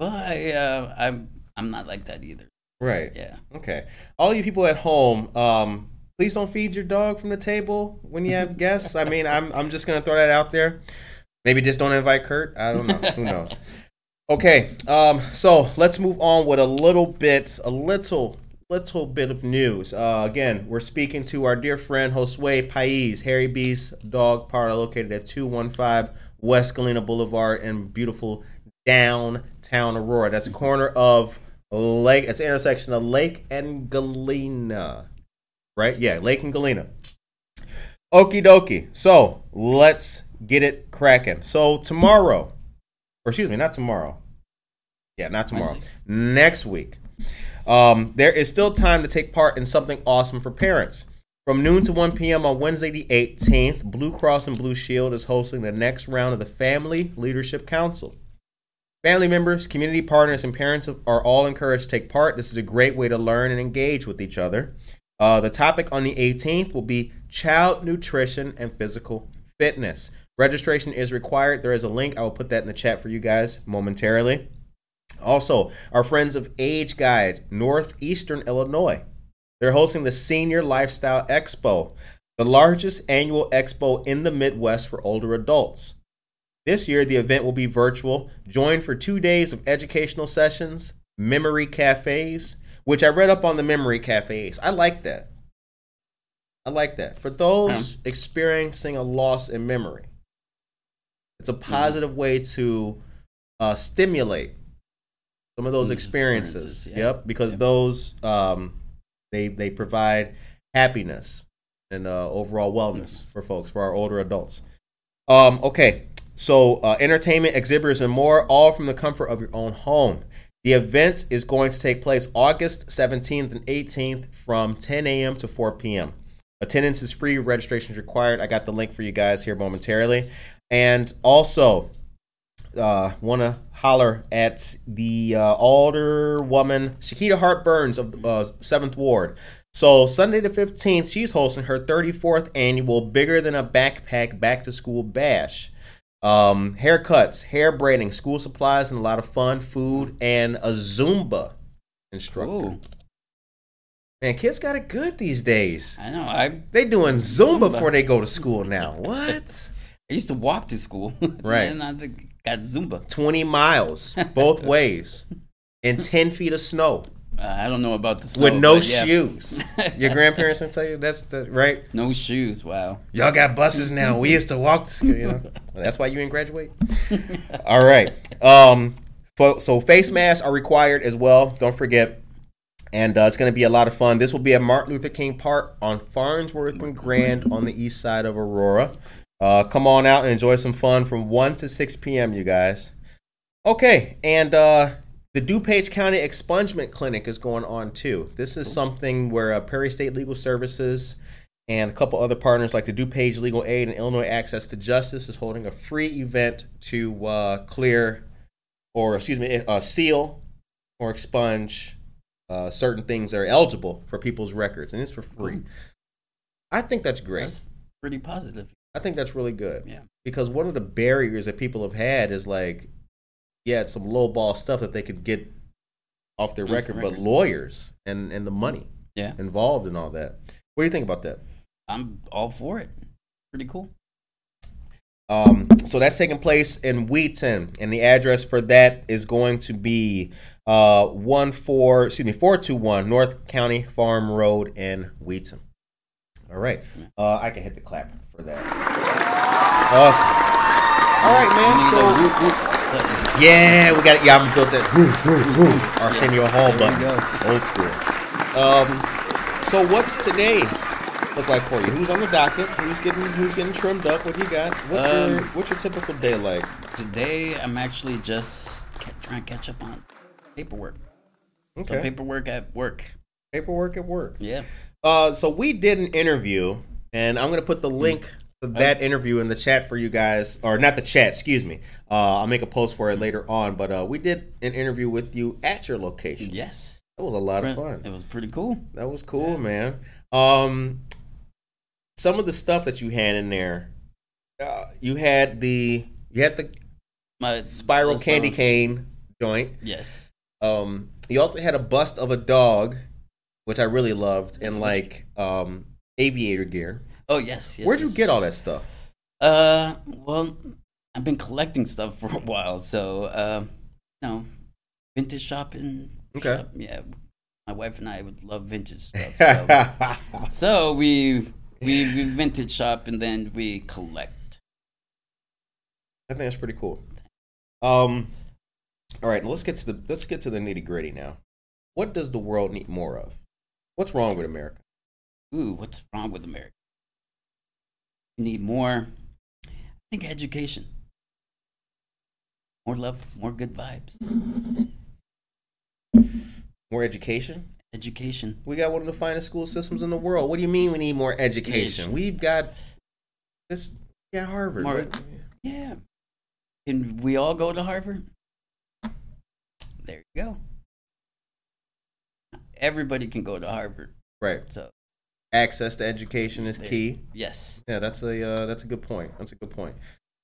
well, I, uh, I'm, I'm not like that either. Right. Yeah. Okay. All you people at home, um, please don't feed your dog from the table when you have guests. I mean, I'm I'm just gonna throw that out there. Maybe just don't invite Kurt. I don't know. Who knows? Okay. Um. So let's move on with a little bit, a little, little bit of news. Uh. Again, we're speaking to our dear friend Josue Pais, Harry Beast dog parlor, located at two one five West Galena Boulevard in beautiful downtown Aurora. That's a corner of Lake. It's intersection of Lake and Galena, right? Yeah, Lake and Galena. Okie dokie. So let's get it cracking. So tomorrow, or excuse me, not tomorrow. Yeah, not tomorrow. Wednesday. Next week. Um, there is still time to take part in something awesome for parents. From noon to 1 p.m. on Wednesday, the 18th, Blue Cross and Blue Shield is hosting the next round of the Family Leadership Council. Family members, community partners, and parents are all encouraged to take part. This is a great way to learn and engage with each other. Uh, the topic on the 18th will be child nutrition and physical fitness. Registration is required. There is a link. I will put that in the chat for you guys momentarily. Also, our friends of AgeGuide, Northeastern Illinois, they're hosting the Senior Lifestyle Expo, the largest annual expo in the Midwest for older adults. This year, the event will be virtual. Join for two days of educational sessions, memory cafes, which I read up on the memory cafes. I like that. I like that. For those experiencing a loss in memory, it's a positive way to uh, stimulate some of those experiences. experiences, yeah. Yep, because Yep. those um, they they provide happiness and uh, overall wellness for folks for our older adults. Um, okay, so uh, entertainment, exhibitors, and more, all from the comfort of your own home. The event is going to take place August 17th and 18th from 10 a.m. to 4 p.m. Attendance is free, registration is required. I got the link for you guys here momentarily. And also, uh, want to holler at the uh, alder woman, Scheketa Hart Burns of uh, 7th Ward. So, Sunday the 15th, she's hosting her 34th annual Bigger Than a Backpack Back to School Bash. Um, haircuts, hair braiding, school supplies, and a lot of fun, food, and a Zumba instructor. Ooh, Man, kids got it good these days. I know. I They doing Zumba, Zumba. before they go to school now. What? I used to walk to school. Right. and I think- got Zumba. 20 miles both ways in 10 feet of snow Uh, I don't know about the snow, with no yeah. shoes. Your grandparents didn't tell you that's the right. No shoes. Wow. Y'all got buses now. We used to walk to school, you know. That's why you didn't graduate. All right. Um. So face masks are required as well. Don't forget. And uh, it's going to be a lot of fun. This will be at Martin Luther King Park on Farnsworth and Grand on the east side of Aurora. Uh, come on out and enjoy some fun from 1 to 6 p.m., you guys. Okay, and uh, the DuPage County Expungement Clinic is going on too. This is something where uh, Prairie State Legal Services and a couple other partners like the DuPage Legal Aid and Illinois Access to Justice is holding a free event to uh, clear, or excuse me, uh, seal or expunge uh, certain things that are eligible for people's records, and it's for free. Cool. I think that's great. That's pretty positive. I think that's really good. Yeah. Because one of the barriers that people have had is like, yeah, it's some low ball stuff that they could get off their Off the record, but lawyers and and the money Yeah. involved in all that. What do you think about that? I'm all for it. Pretty cool. Um, so that's taking place in Wheaton, and the address for that is going to be uh one four excuse me four two one North County Farm Road in Wheaton. All right, uh, I can hit the clap for that. Awesome. All right, man. So Whoop, whoop yeah, we got it. yeah. I'm built that woo, woo, woo, Arsenio Hall There button, old school. Um, so what's today look like for you? Who's on the docket? Who's getting who's getting trimmed up? What do you got? What's your Um, what's your typical day like? Today, I'm actually just trying to catch up on paperwork. So Okay, paperwork at work. paperwork at work. Yeah. Uh, so we did an interview, and I'm gonna put the link to that interview in the chat for you guys, or not the chat, excuse me. Uh, I'll make a post for it later on. But uh, we did an interview with you at your location. Yes. That was a lot of fun. It was pretty cool. That was cool, Yeah. man. Um, some of the stuff that you had in there, uh, you had the you had the My spiral candy spiral- cane joint. Yes. Um, you also had a bust of a dog, which I really loved, and like um aviator gear. Oh yes. yes Where'd you yes. get all that stuff? Uh, well, I've been collecting stuff for a while, so uh, you know, vintage shopping. Okay. shop- yeah, my wife and I would love vintage stuff. So, so we we we vintage shop and then we collect. I think that's pretty cool. Um, all right, let's get to the let's get to the nitty gritty now. What does the world need more of? What's wrong with America? Ooh, what's wrong with America? We need more. I think education. More love, more good vibes. More education? Education. We got one of the finest school systems in the world. What do you mean we need more education? Education. We've got this. We got Harvard. More- What- Yeah. Can we all go to Harvard? There you go. Everybody can go to Harvard. Right. So, Access to education is key. yes. Yeah, that's a uh, that's a good point. That's a good point.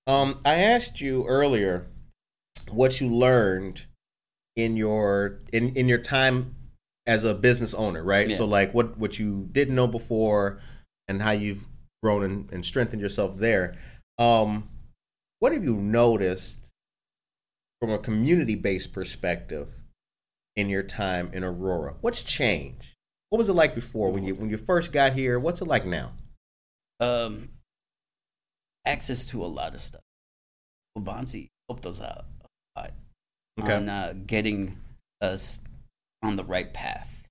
Um, I asked you earlier what you learned in your in in your time as a business owner, right? Yeah. So like what what you didn't know before and how you've grown and, and strengthened yourself there. Um, what have you noticed from a community based perspective in your time in Aurora? What's changed? What was it like before when you when you first got here? What's it like now? Um, access to a lot of stuff. Waubonsee helped us out a lot Okay. on uh, getting us on the right path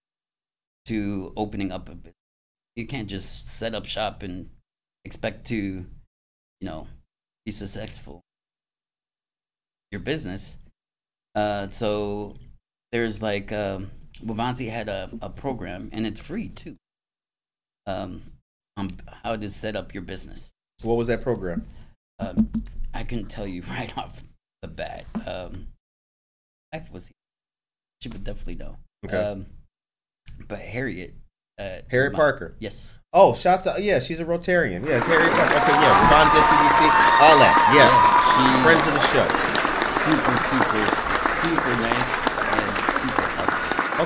to opening up a business. You can't just set up shop and expect to, you know, be successful. Your business. Uh, so there's like um, Waubonsee had a, a program and it's free too. Um, on how to set up your business. What was that program? Um, I can tell you right off the bat. Um, wife was here. She would definitely know. Okay. Um, but Harriet. Uh, Harriet Parker. Yes. Oh, shout out! Yeah, she's a Rotarian. Yeah, Harriet Parker. Okay, yeah, Ravon's SBDC, all that. Yes, Yeah, friends of the show. Super, super, super nice and super helpful.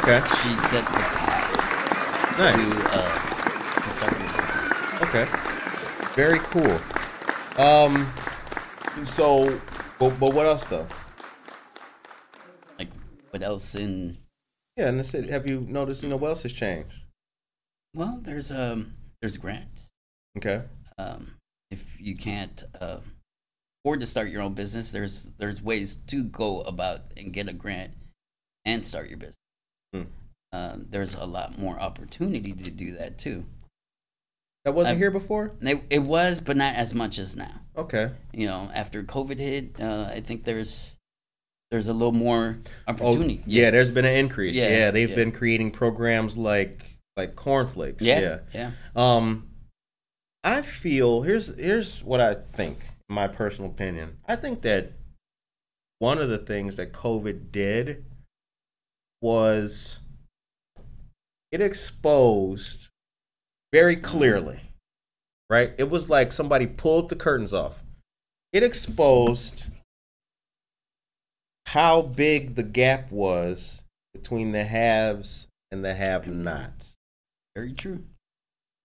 Okay, She set the path nice. to uh, to start your business. Okay, very cool. Um, so, but, but what else though? Like, what else in? Yeah, and that's it. Have you noticed? You know, what else has changed? Well, there's um, there's grants. Okay. um, if you can't uh, afford to start your own business, there's there's ways to go about and get a grant and start your business. Uh, there's a lot more opportunity to do that too. That wasn't I've- here before. It, it was, but not as much as now. Okay. You know, after COVID hit, uh, I think there's there's a little more Oh, opportunity. yeah. There's been an increase. Yeah, Yeah, they've yeah. been creating programs like like cornflakes. yeah, yeah. yeah. Um, I feel here's here's what I think. My personal opinion. I think that one of the things that COVID did was it exposed very clearly, right? It was like somebody pulled the curtains off. It exposed how big the gap was between the haves and the have-nots. Very true.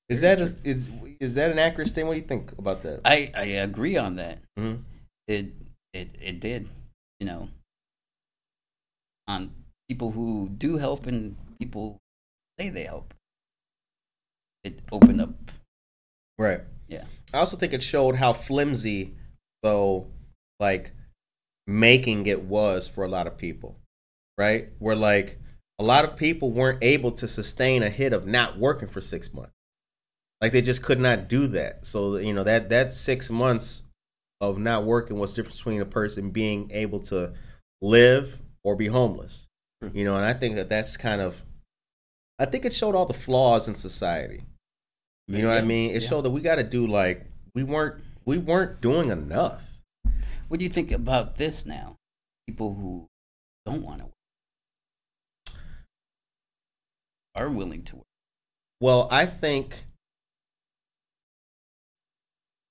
Is that a, is, is that an accurate statement? What do you think about that? I, I agree on that. Mhm. It it it did, you know, on people who do help and people say they help. It opened up. Right. Yeah. I also think it showed how flimsy, though, like making it was for a lot of people, right? Where like a lot of people weren't able to sustain a hit of not working for six months. Like they just could not do that. So you know that that six months of not working was different between a person being able to live or be homeless. You know, and I think that that's kind of, I think it showed all the flaws in society. You know what I mean? It yeah. showed that we got to do like we weren't we weren't doing enough. What do you think about this now? People who don't want to work are willing to work Well, I think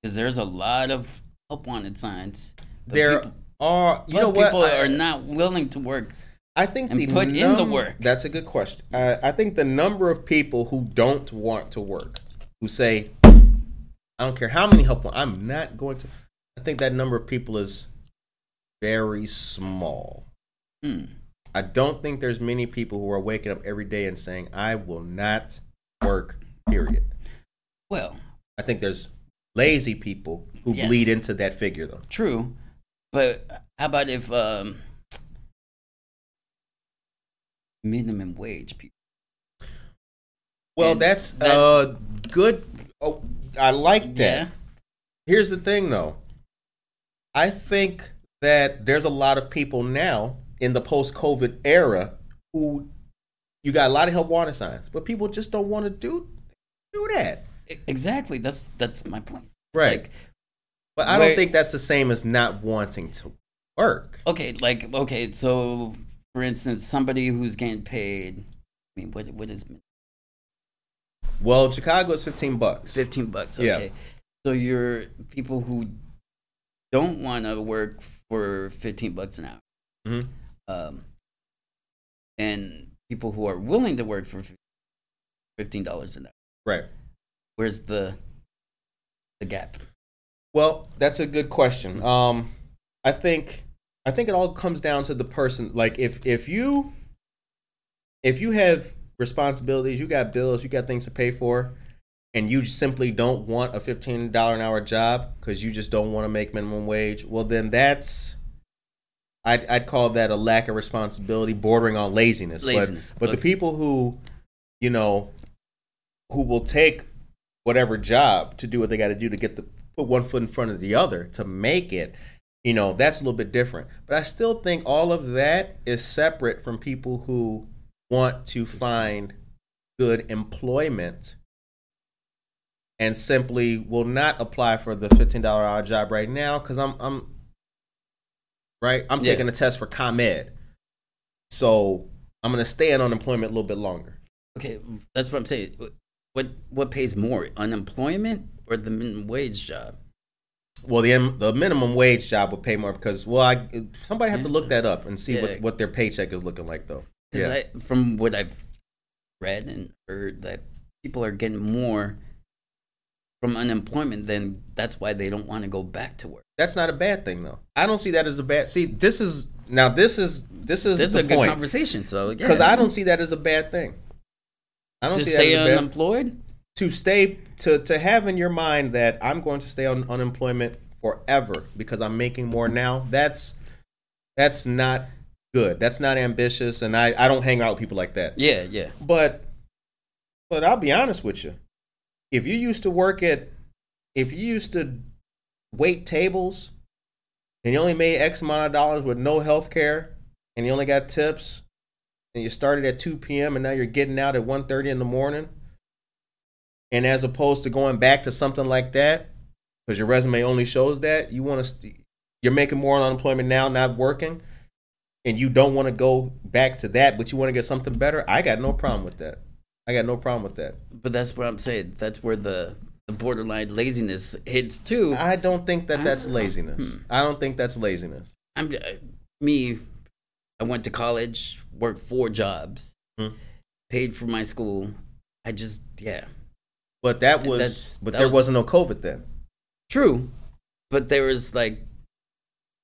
because there's a lot of help wanted signs. there people, are you know what people I, are not willing to work. I think and the put in the work. That's a good question. I, I think the number of people who don't want to work, who say, "I don't care how many help, I'm not going to." I think that number of people is very small. Hmm. I don't think there's many people who are waking up every day and saying, "I will not work." Period. Well, I think there's lazy people who Yes. bleed into that figure, though. True, but how about if um, minimum wage people? Well, And that's that- uh good. Oh, I like that. Yeah, Here's the thing, though. I think that there's a lot of people now in the post-COVID era who you got a lot of help wanted signs, but people just don't want to do do that. exactly. That's that's my point. Right. Like, But I don't think that's the same as not wanting to work. okay, like okay. So, for instance, somebody who's getting paid. I mean, what what is Well, Chicago is 15 bucks. fifteen bucks? Yeah. Okay, so you're people who don't want to work for fifteen bucks an hour. Mhm. um, and people who are willing to work for fifteen dollars an hour. Right. Where's the the gap? Well, that's a good question. Um, I think I think it all comes down to the person. Like if if you if you have responsibilities, you got bills, you got things to pay for, and you simply don't want a fifteen dollar an hour job because you just don't want to make minimum wage, well then that's I'd I'd call that a lack of responsibility, bordering on laziness. Laziness, But but the people who, you know, who will take whatever job to do what they got to do to get the put one foot in front of the other to make it you know that's a little bit different but i still think all of that is separate from people who want to find good employment and simply will not apply for the $15 hour job right now because i'm i'm right i'm Yeah. taking a test for ComEd so i'm going to stay in unemployment a little bit longer Okay, that's what I'm saying. What what pays more, unemployment or the minimum wage job? Well, the the minimum wage job would pay more because well, I, somebody have to look that up and see Yeah. what, what their paycheck is looking like though. Yeah, I, from what I've read and heard, that people are getting more from unemployment. Then that's why they don't want to go back to work. that's not a bad thing though. I don't see that as a bad. See, this is now this is this is This is a good conversation. So because yeah. I don't see that as a bad thing. I don't to see stay that as a bad, unemployed. To stay to to have in your mind that I'm going to stay on unemployment forever because I'm making more now. That's that's not good. That's not ambitious, and I I don't hang out with people like that. Yeah, yeah. But but I'll be honest with you. If you used to work at if you used to wait tables and you only made X amount of dollars with no health care and you only got tips and you started at 2 p.m. and now you're getting out at 1.30 in the morning and as opposed to going back to something like that because your resume only shows that you want to st- you're making more on unemployment now not working and you don't want to go back to that but you want to get something better i got no problem with that I got no problem with that. But that's what I'm saying. That's where the the borderline laziness hits too. I don't think that that's Ah, laziness. hmm. I don't think that's laziness. I'm uh, me. I went to college, worked four jobs, Hmm. paid for my school. I just yeah, But that was, That's- but that there was- wasn't no COVID then. true. But there was like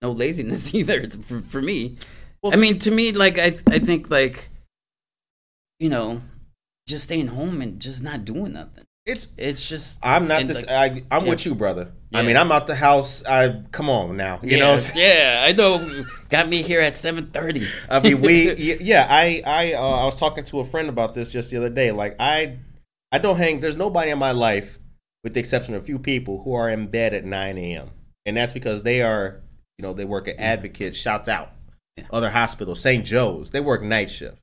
no laziness either for, for me. Well, I mean, to me, like I I think like you know, just staying home and just not doing nothing. it's. It's just I'm not this. like, I, I'm yeah. with you, brother. I mean, I'm out the house. I come on now. You yeah, know, yeah, I know. Got me here at seven thirty. I mean, we, yeah, I, I, uh, I was talking to a friend about this just the other day. Like, I, I don't hang. There's nobody in my life, with the exception of a few people, who are in bed at 9 a.m. And that's because they are, you know, they work at Advocate. Shouts out, Yeah. other hospitals, St. Joe's. They work night shift.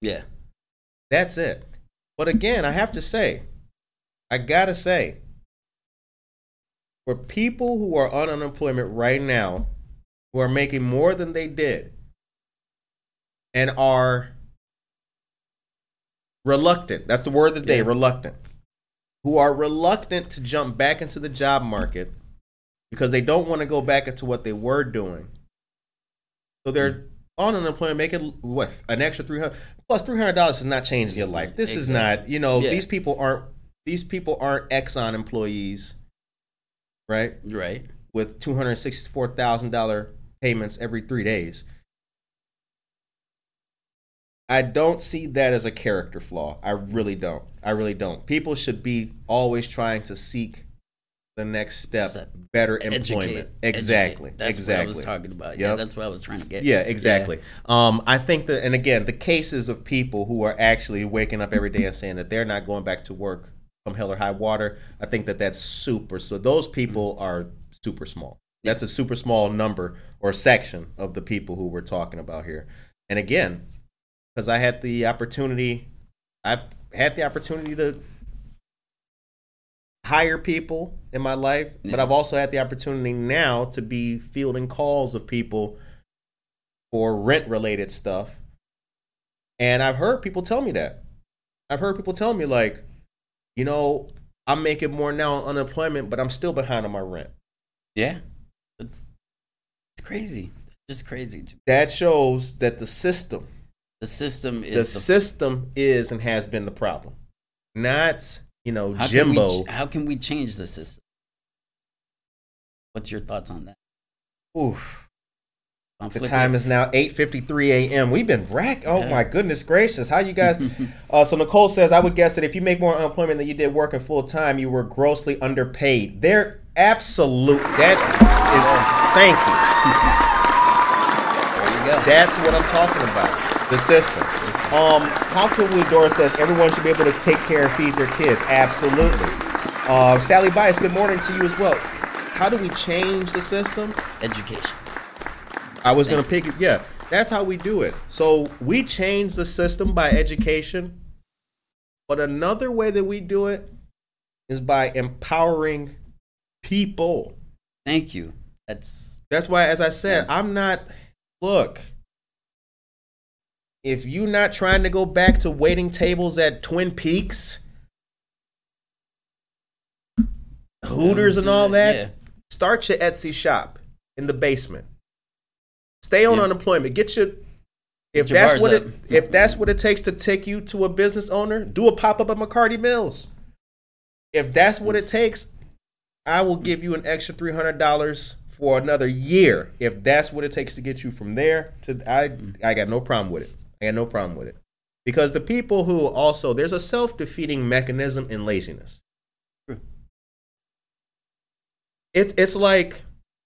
yeah, That's it. But again, I have to say, I gotta say, for people who are on unemployment right now, who are making more than they did, and are reluctant, that's the word of the day, Yeah. reluctant, who are reluctant to jump back into the job market because they don't want to go back into what they were doing. So they're mm. on unemployment, making what an extra three hundred plus three hundred dollars is not changing your life. This is not, you know, Yeah. these people aren't these people aren't Exxon employees, right? right. With two hundred sixty four thousand dollar payments every three days. I don't see that as a character flaw. I really don't. I really don't. People should be always trying to seek the next step, better Educate, employment. educate. Exactly. That's exactly. what I was talking about. Yeah, that's what I was trying to get. Yeah, exactly. Um, I think that, and again, the cases of people who are actually waking up every day and saying that they're not going back to work from hell or high water, I think that that's super. So those people are super small. That's a super small number or section of the people who we're talking about here. And again, because I had the opportunity, I've had the opportunity to hire people in my life, but I've also had the opportunity now to be fielding calls of people for rent related stuff. And I've heard people tell me that. I've heard people tell me, like, you know, I'm making more now on unemployment, but I'm still behind on my rent. yeah. It's crazy. It's just crazy. That shows that the system, The system is the, system is and has been the problem. Not, you know, how can we Jimbo. how can we change the system? What's your thoughts on that? Oof. I'm The time is now 8:53 a.m. We've been rack. Oh Yeah. my goodness gracious! How you guys? uh, so Nicole says, I would guess that if you make more unemployment than you did working full time, you were grossly underpaid. They're absolute. That is. Thank you. There you go. That's what I'm talking about. The system. Um, how can we? Dora says everyone should be able to take care and feed their kids. Absolutely. Uh, Sally Bias, good morning to you as well. How do we change the system? Education. I was gonna pick it. Yeah, that's how we do it. So we change the system by education, but another way that we do it is by empowering people. Thank you. That's That's why, as I said, I'm not. Look, if you're not trying to go back to waiting tables at Twin Peaks, Hooters, and all that, Yeah. start your Etsy shop in the basement. Stay on Yeah. unemployment. Get your if Get your that's what it up. if that's what it takes to take you to a business owner, do a pop up at McCarty Mills. If that's what it takes, I will give you an extra three hundred dollars for another year. If that's what it takes to get you from there to I I got no problem with it. I got no problem with it. Because the people who also there's a self defeating mechanism in laziness. True. It's it's like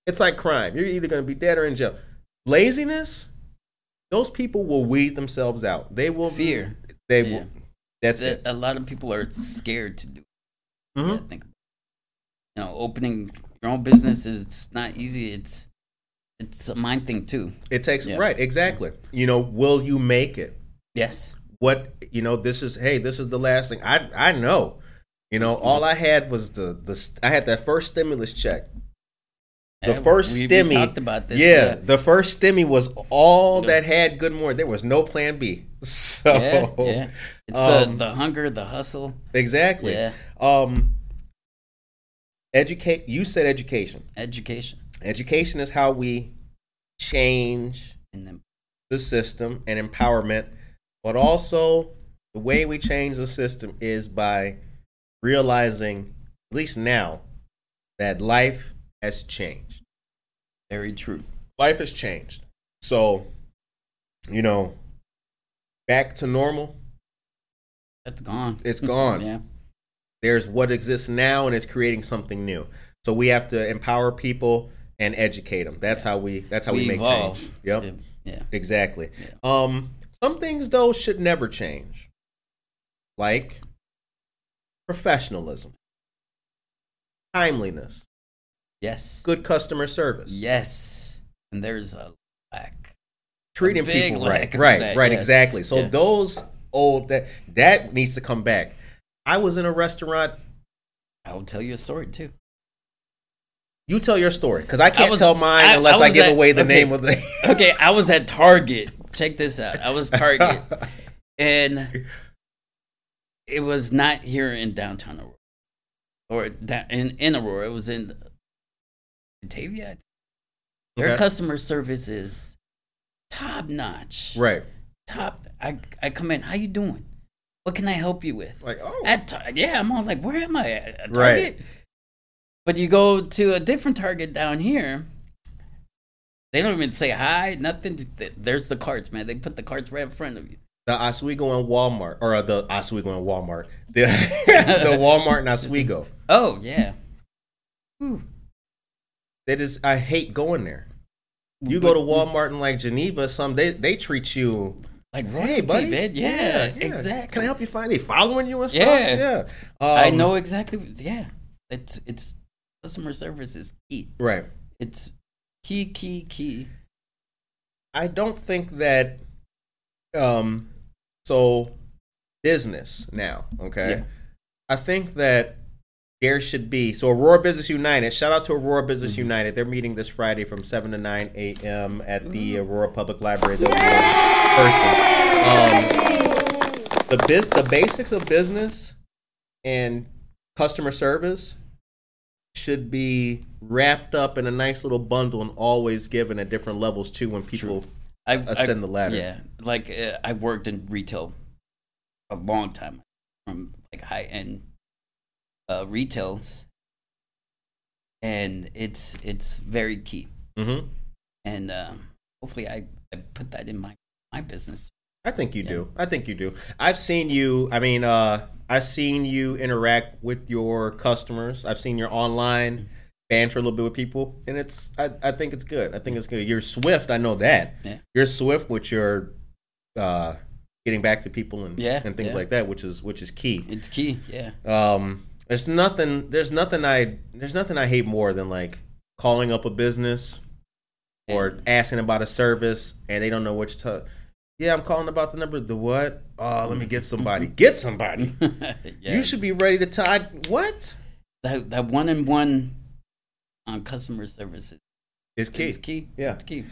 it's like crime. You're either going to be dead or in jail. Laziness, those people will weed themselves out. They will Fear. They Yeah. will. That's that it. a lot of people are scared to do. Mhm. Yeah, think. You know, opening your own business is not easy. It's it's a mind thing too. It takes Yeah. right exactly. You know, will you make it? Yes. What you know? This is hey. This is the last thing. I I know. You know, all I had was the the I had that first stimulus check. The Yeah, first we- we stimmy. talked about this, Yeah, yeah. the first stimmy was all that had good morning. There was no plan B. So Yeah, yeah. It's um, the the hunger, the hustle. exactly. Yeah. Um, educate. You said education. Education. Education is how we change the system and empowerment, but also the way we change the system is by realizing, at least now, that life has changed. very true. Life has changed. So, you know, back to normal, That's gone. it's gone. yeah. There's what exists now, and it's creating something new. So we have to empower people and educate them. That's how we. That's how we, make evolve. change. Yep. Yeah. Exactly. Yeah. Um, some things though should never change, like professionalism, timeliness, Yes. good customer service, Yes. And there's a lack. treating big people lack right, right, that, right, yes. exactly. So Yeah. those old that that needs to come back. I was in a restaurant. I'll tell you a story too. You tell your story because I can't was- tell mine I- unless I I, give at- away the okay. name of the. Okay, I was at Target. Check this out. I was Target, and it was not here in downtown Aurora, or da- in in Aurora. It was in Batavia. Their Okay. customer service is top notch. right. Top. I I come in. How you doing? What can I help you with? Like oh. At yeah, I'm all like, where am I at? At Right. But you go to a different Target down here. They don't even say hi, nothing. There's the carts, man. They put the carts right in front of you. the Oswego and Walmart, or the Oswego and Walmart, the the Walmart and Oswego. Oh yeah. Whew. That is, I hate going there. You go to Walmart in like Geneva, some they they treat you. like Hey, royalty, buddy. man. Yeah, exactly. Can I help you find? They following you and stuff. Yeah. yeah. I Um, know exactly. Yeah, it's it's customer service is key. Right. It's key, key, key. I don't think that. Um. So, business now. Okay. Yeah. I think that there should be so Aurora Business United. Shout out to Aurora Business Mm-hmm. United. They're meeting this Friday from seven to nine a.m. at the Aurora Public Library. They'll person. Um, the biz, the basics of business and customer service should be wrapped up in a nice little bundle and always given at different levels too when people I ascend the ladder. Yeah, like uh, I worked in retail a long time, from like high end uh, retails, and it's it's very key. hmm And um, hopefully, I, I put that in my my business. I think you Yeah. do. I think you do. I've seen you. I mean, uh, I've seen you interact with your customers. I've seen your online banter a little bit with people, and it's. I, I think it's good. I think it's good. You're swift. I know that. Yeah. You're swift with your uh, getting back to people and Yeah, and things yeah. like that, which is which is key. It's key. Yeah. Um, there's nothing. There's nothing I. There's nothing I hate more than like calling up a business or asking about a service and they don't know which to. Yeah, I'm calling about the number. The what? Oh, let me get somebody. Get somebody. yeah. You should be ready to tie. What that that one and one on customer service is is key? it's key. Yeah. it's key.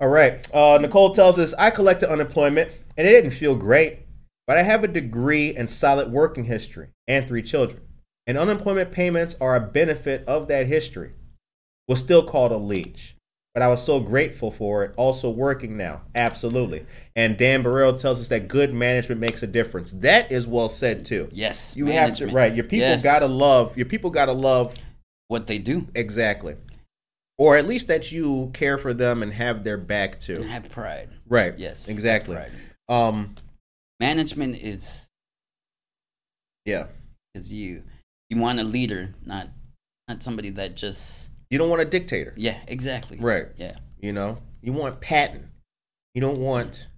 All right. Uh, Nicole tells us I collected unemployment and it didn't feel great, but I have a degree and solid working history and three children. And unemployment payments are a benefit of that history. Was still called a leech, but I was so grateful for it. Also working now, absolutely. And Dan Burrell tells us that good management makes a difference. That is well said too. Yes, You have to right. Your people Yes. gotta love. Your people gotta love what they do exactly, or at least that you care for them and have their back and too. have pride. Right. Yes, Exactly. Um. Management is Yeah. is you. You want a leader, not not somebody that just You don't want a dictator. yeah, exactly. Right. Yeah. You know, you want Patton. You don't want.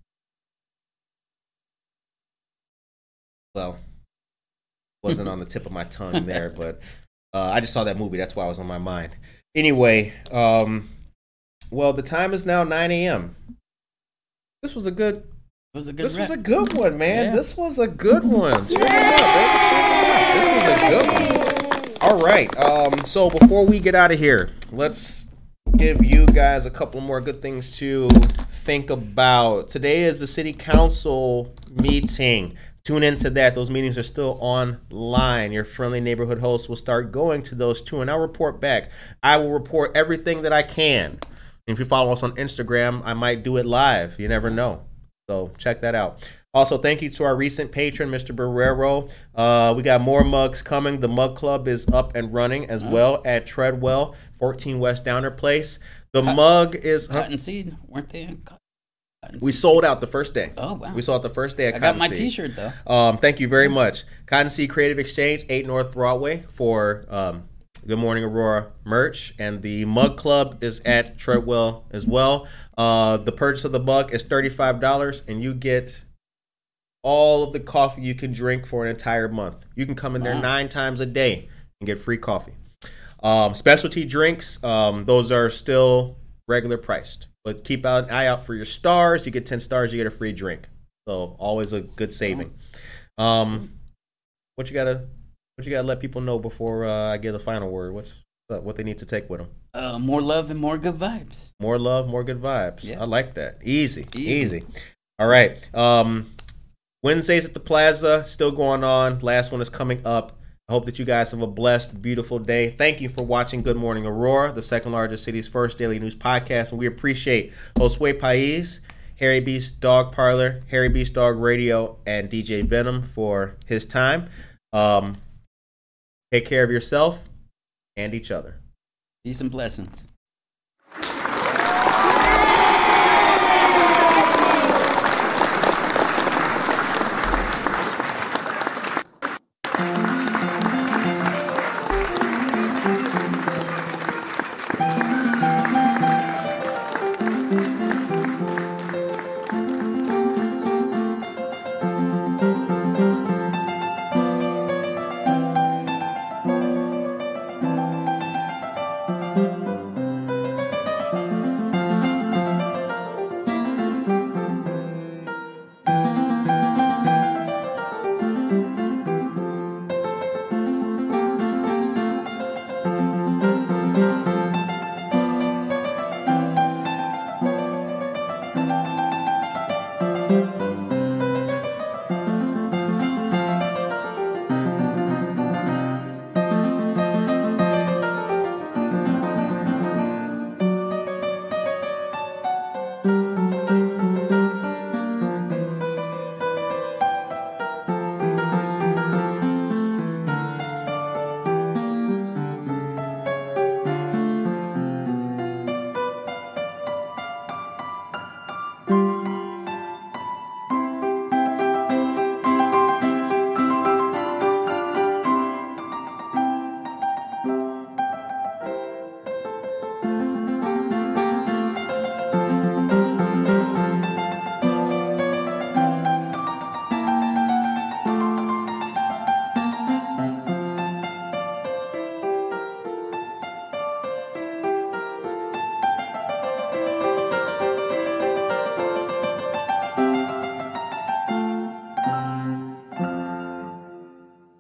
Well, wasn't on the tip of my tongue there, but uh, I just saw that movie. That's why I was on my mind. Anyway, um, well, the time is now 9 a.m. This was a good. Was a good This was a good one, man. Yeah. This was a good one. Cheers 'em up, baby. Cheers 'em. This was a good one. All right. Um, so before we get out of here, let's give you guys a couple more good things to think about. Today is the city council meeting. Tune into that. Those meetings are still online. Your friendly neighborhood host will start going to those too, and I'll report back. I will report everything that I can. If you follow us on Instagram, I might do it live. You never know. So check that out. Also, thank you to our recent patron, Mr. Barrero. Uh, we got more mugs coming. The Mug Club is up and running as well at Treadwell, 14 West Downer Place. The Cotton- mug is. huh? Cottonseed, weren't they? We sold out the first day. Oh wow! We sold out the first day at I got my Cottonseed. T-shirt though. Um, thank you very much. Cottonseed Creative Exchange, 8 North Broadway for um, Good Morning Aurora merch. And the Mug Club is at Treadwell as well. Uh, the purchase of the mug is $35, and you get all of the coffee you can drink for an entire month. You can come in there Wow. nine times a day and get free coffee. Um, specialty drinks, um, those are still regular priced. But keep out an eye out for your stars. You get 10 stars, you get a free drink. So always a good saving. Um, what you gotta, what you gotta let people know before uh, I give the final word? What's uh, what they need to take with them? Uh, more love and more good vibes. More love, more good vibes. Yeah. I like that. Easy, easy. Easy. All right. Um, Wednesdays at the Plaza still going on. Last one is coming up. I hope that you guys have a blessed, beautiful day. Thank you for watching Good Morning Aurora, the second largest city's first daily news podcast, and we appreciate Josue Pais, Harry Beast Dog Parlor, Harry Beast Dog Radio, and DJ Venom for his time. Um, take care of yourself and each other. Peace and blessings.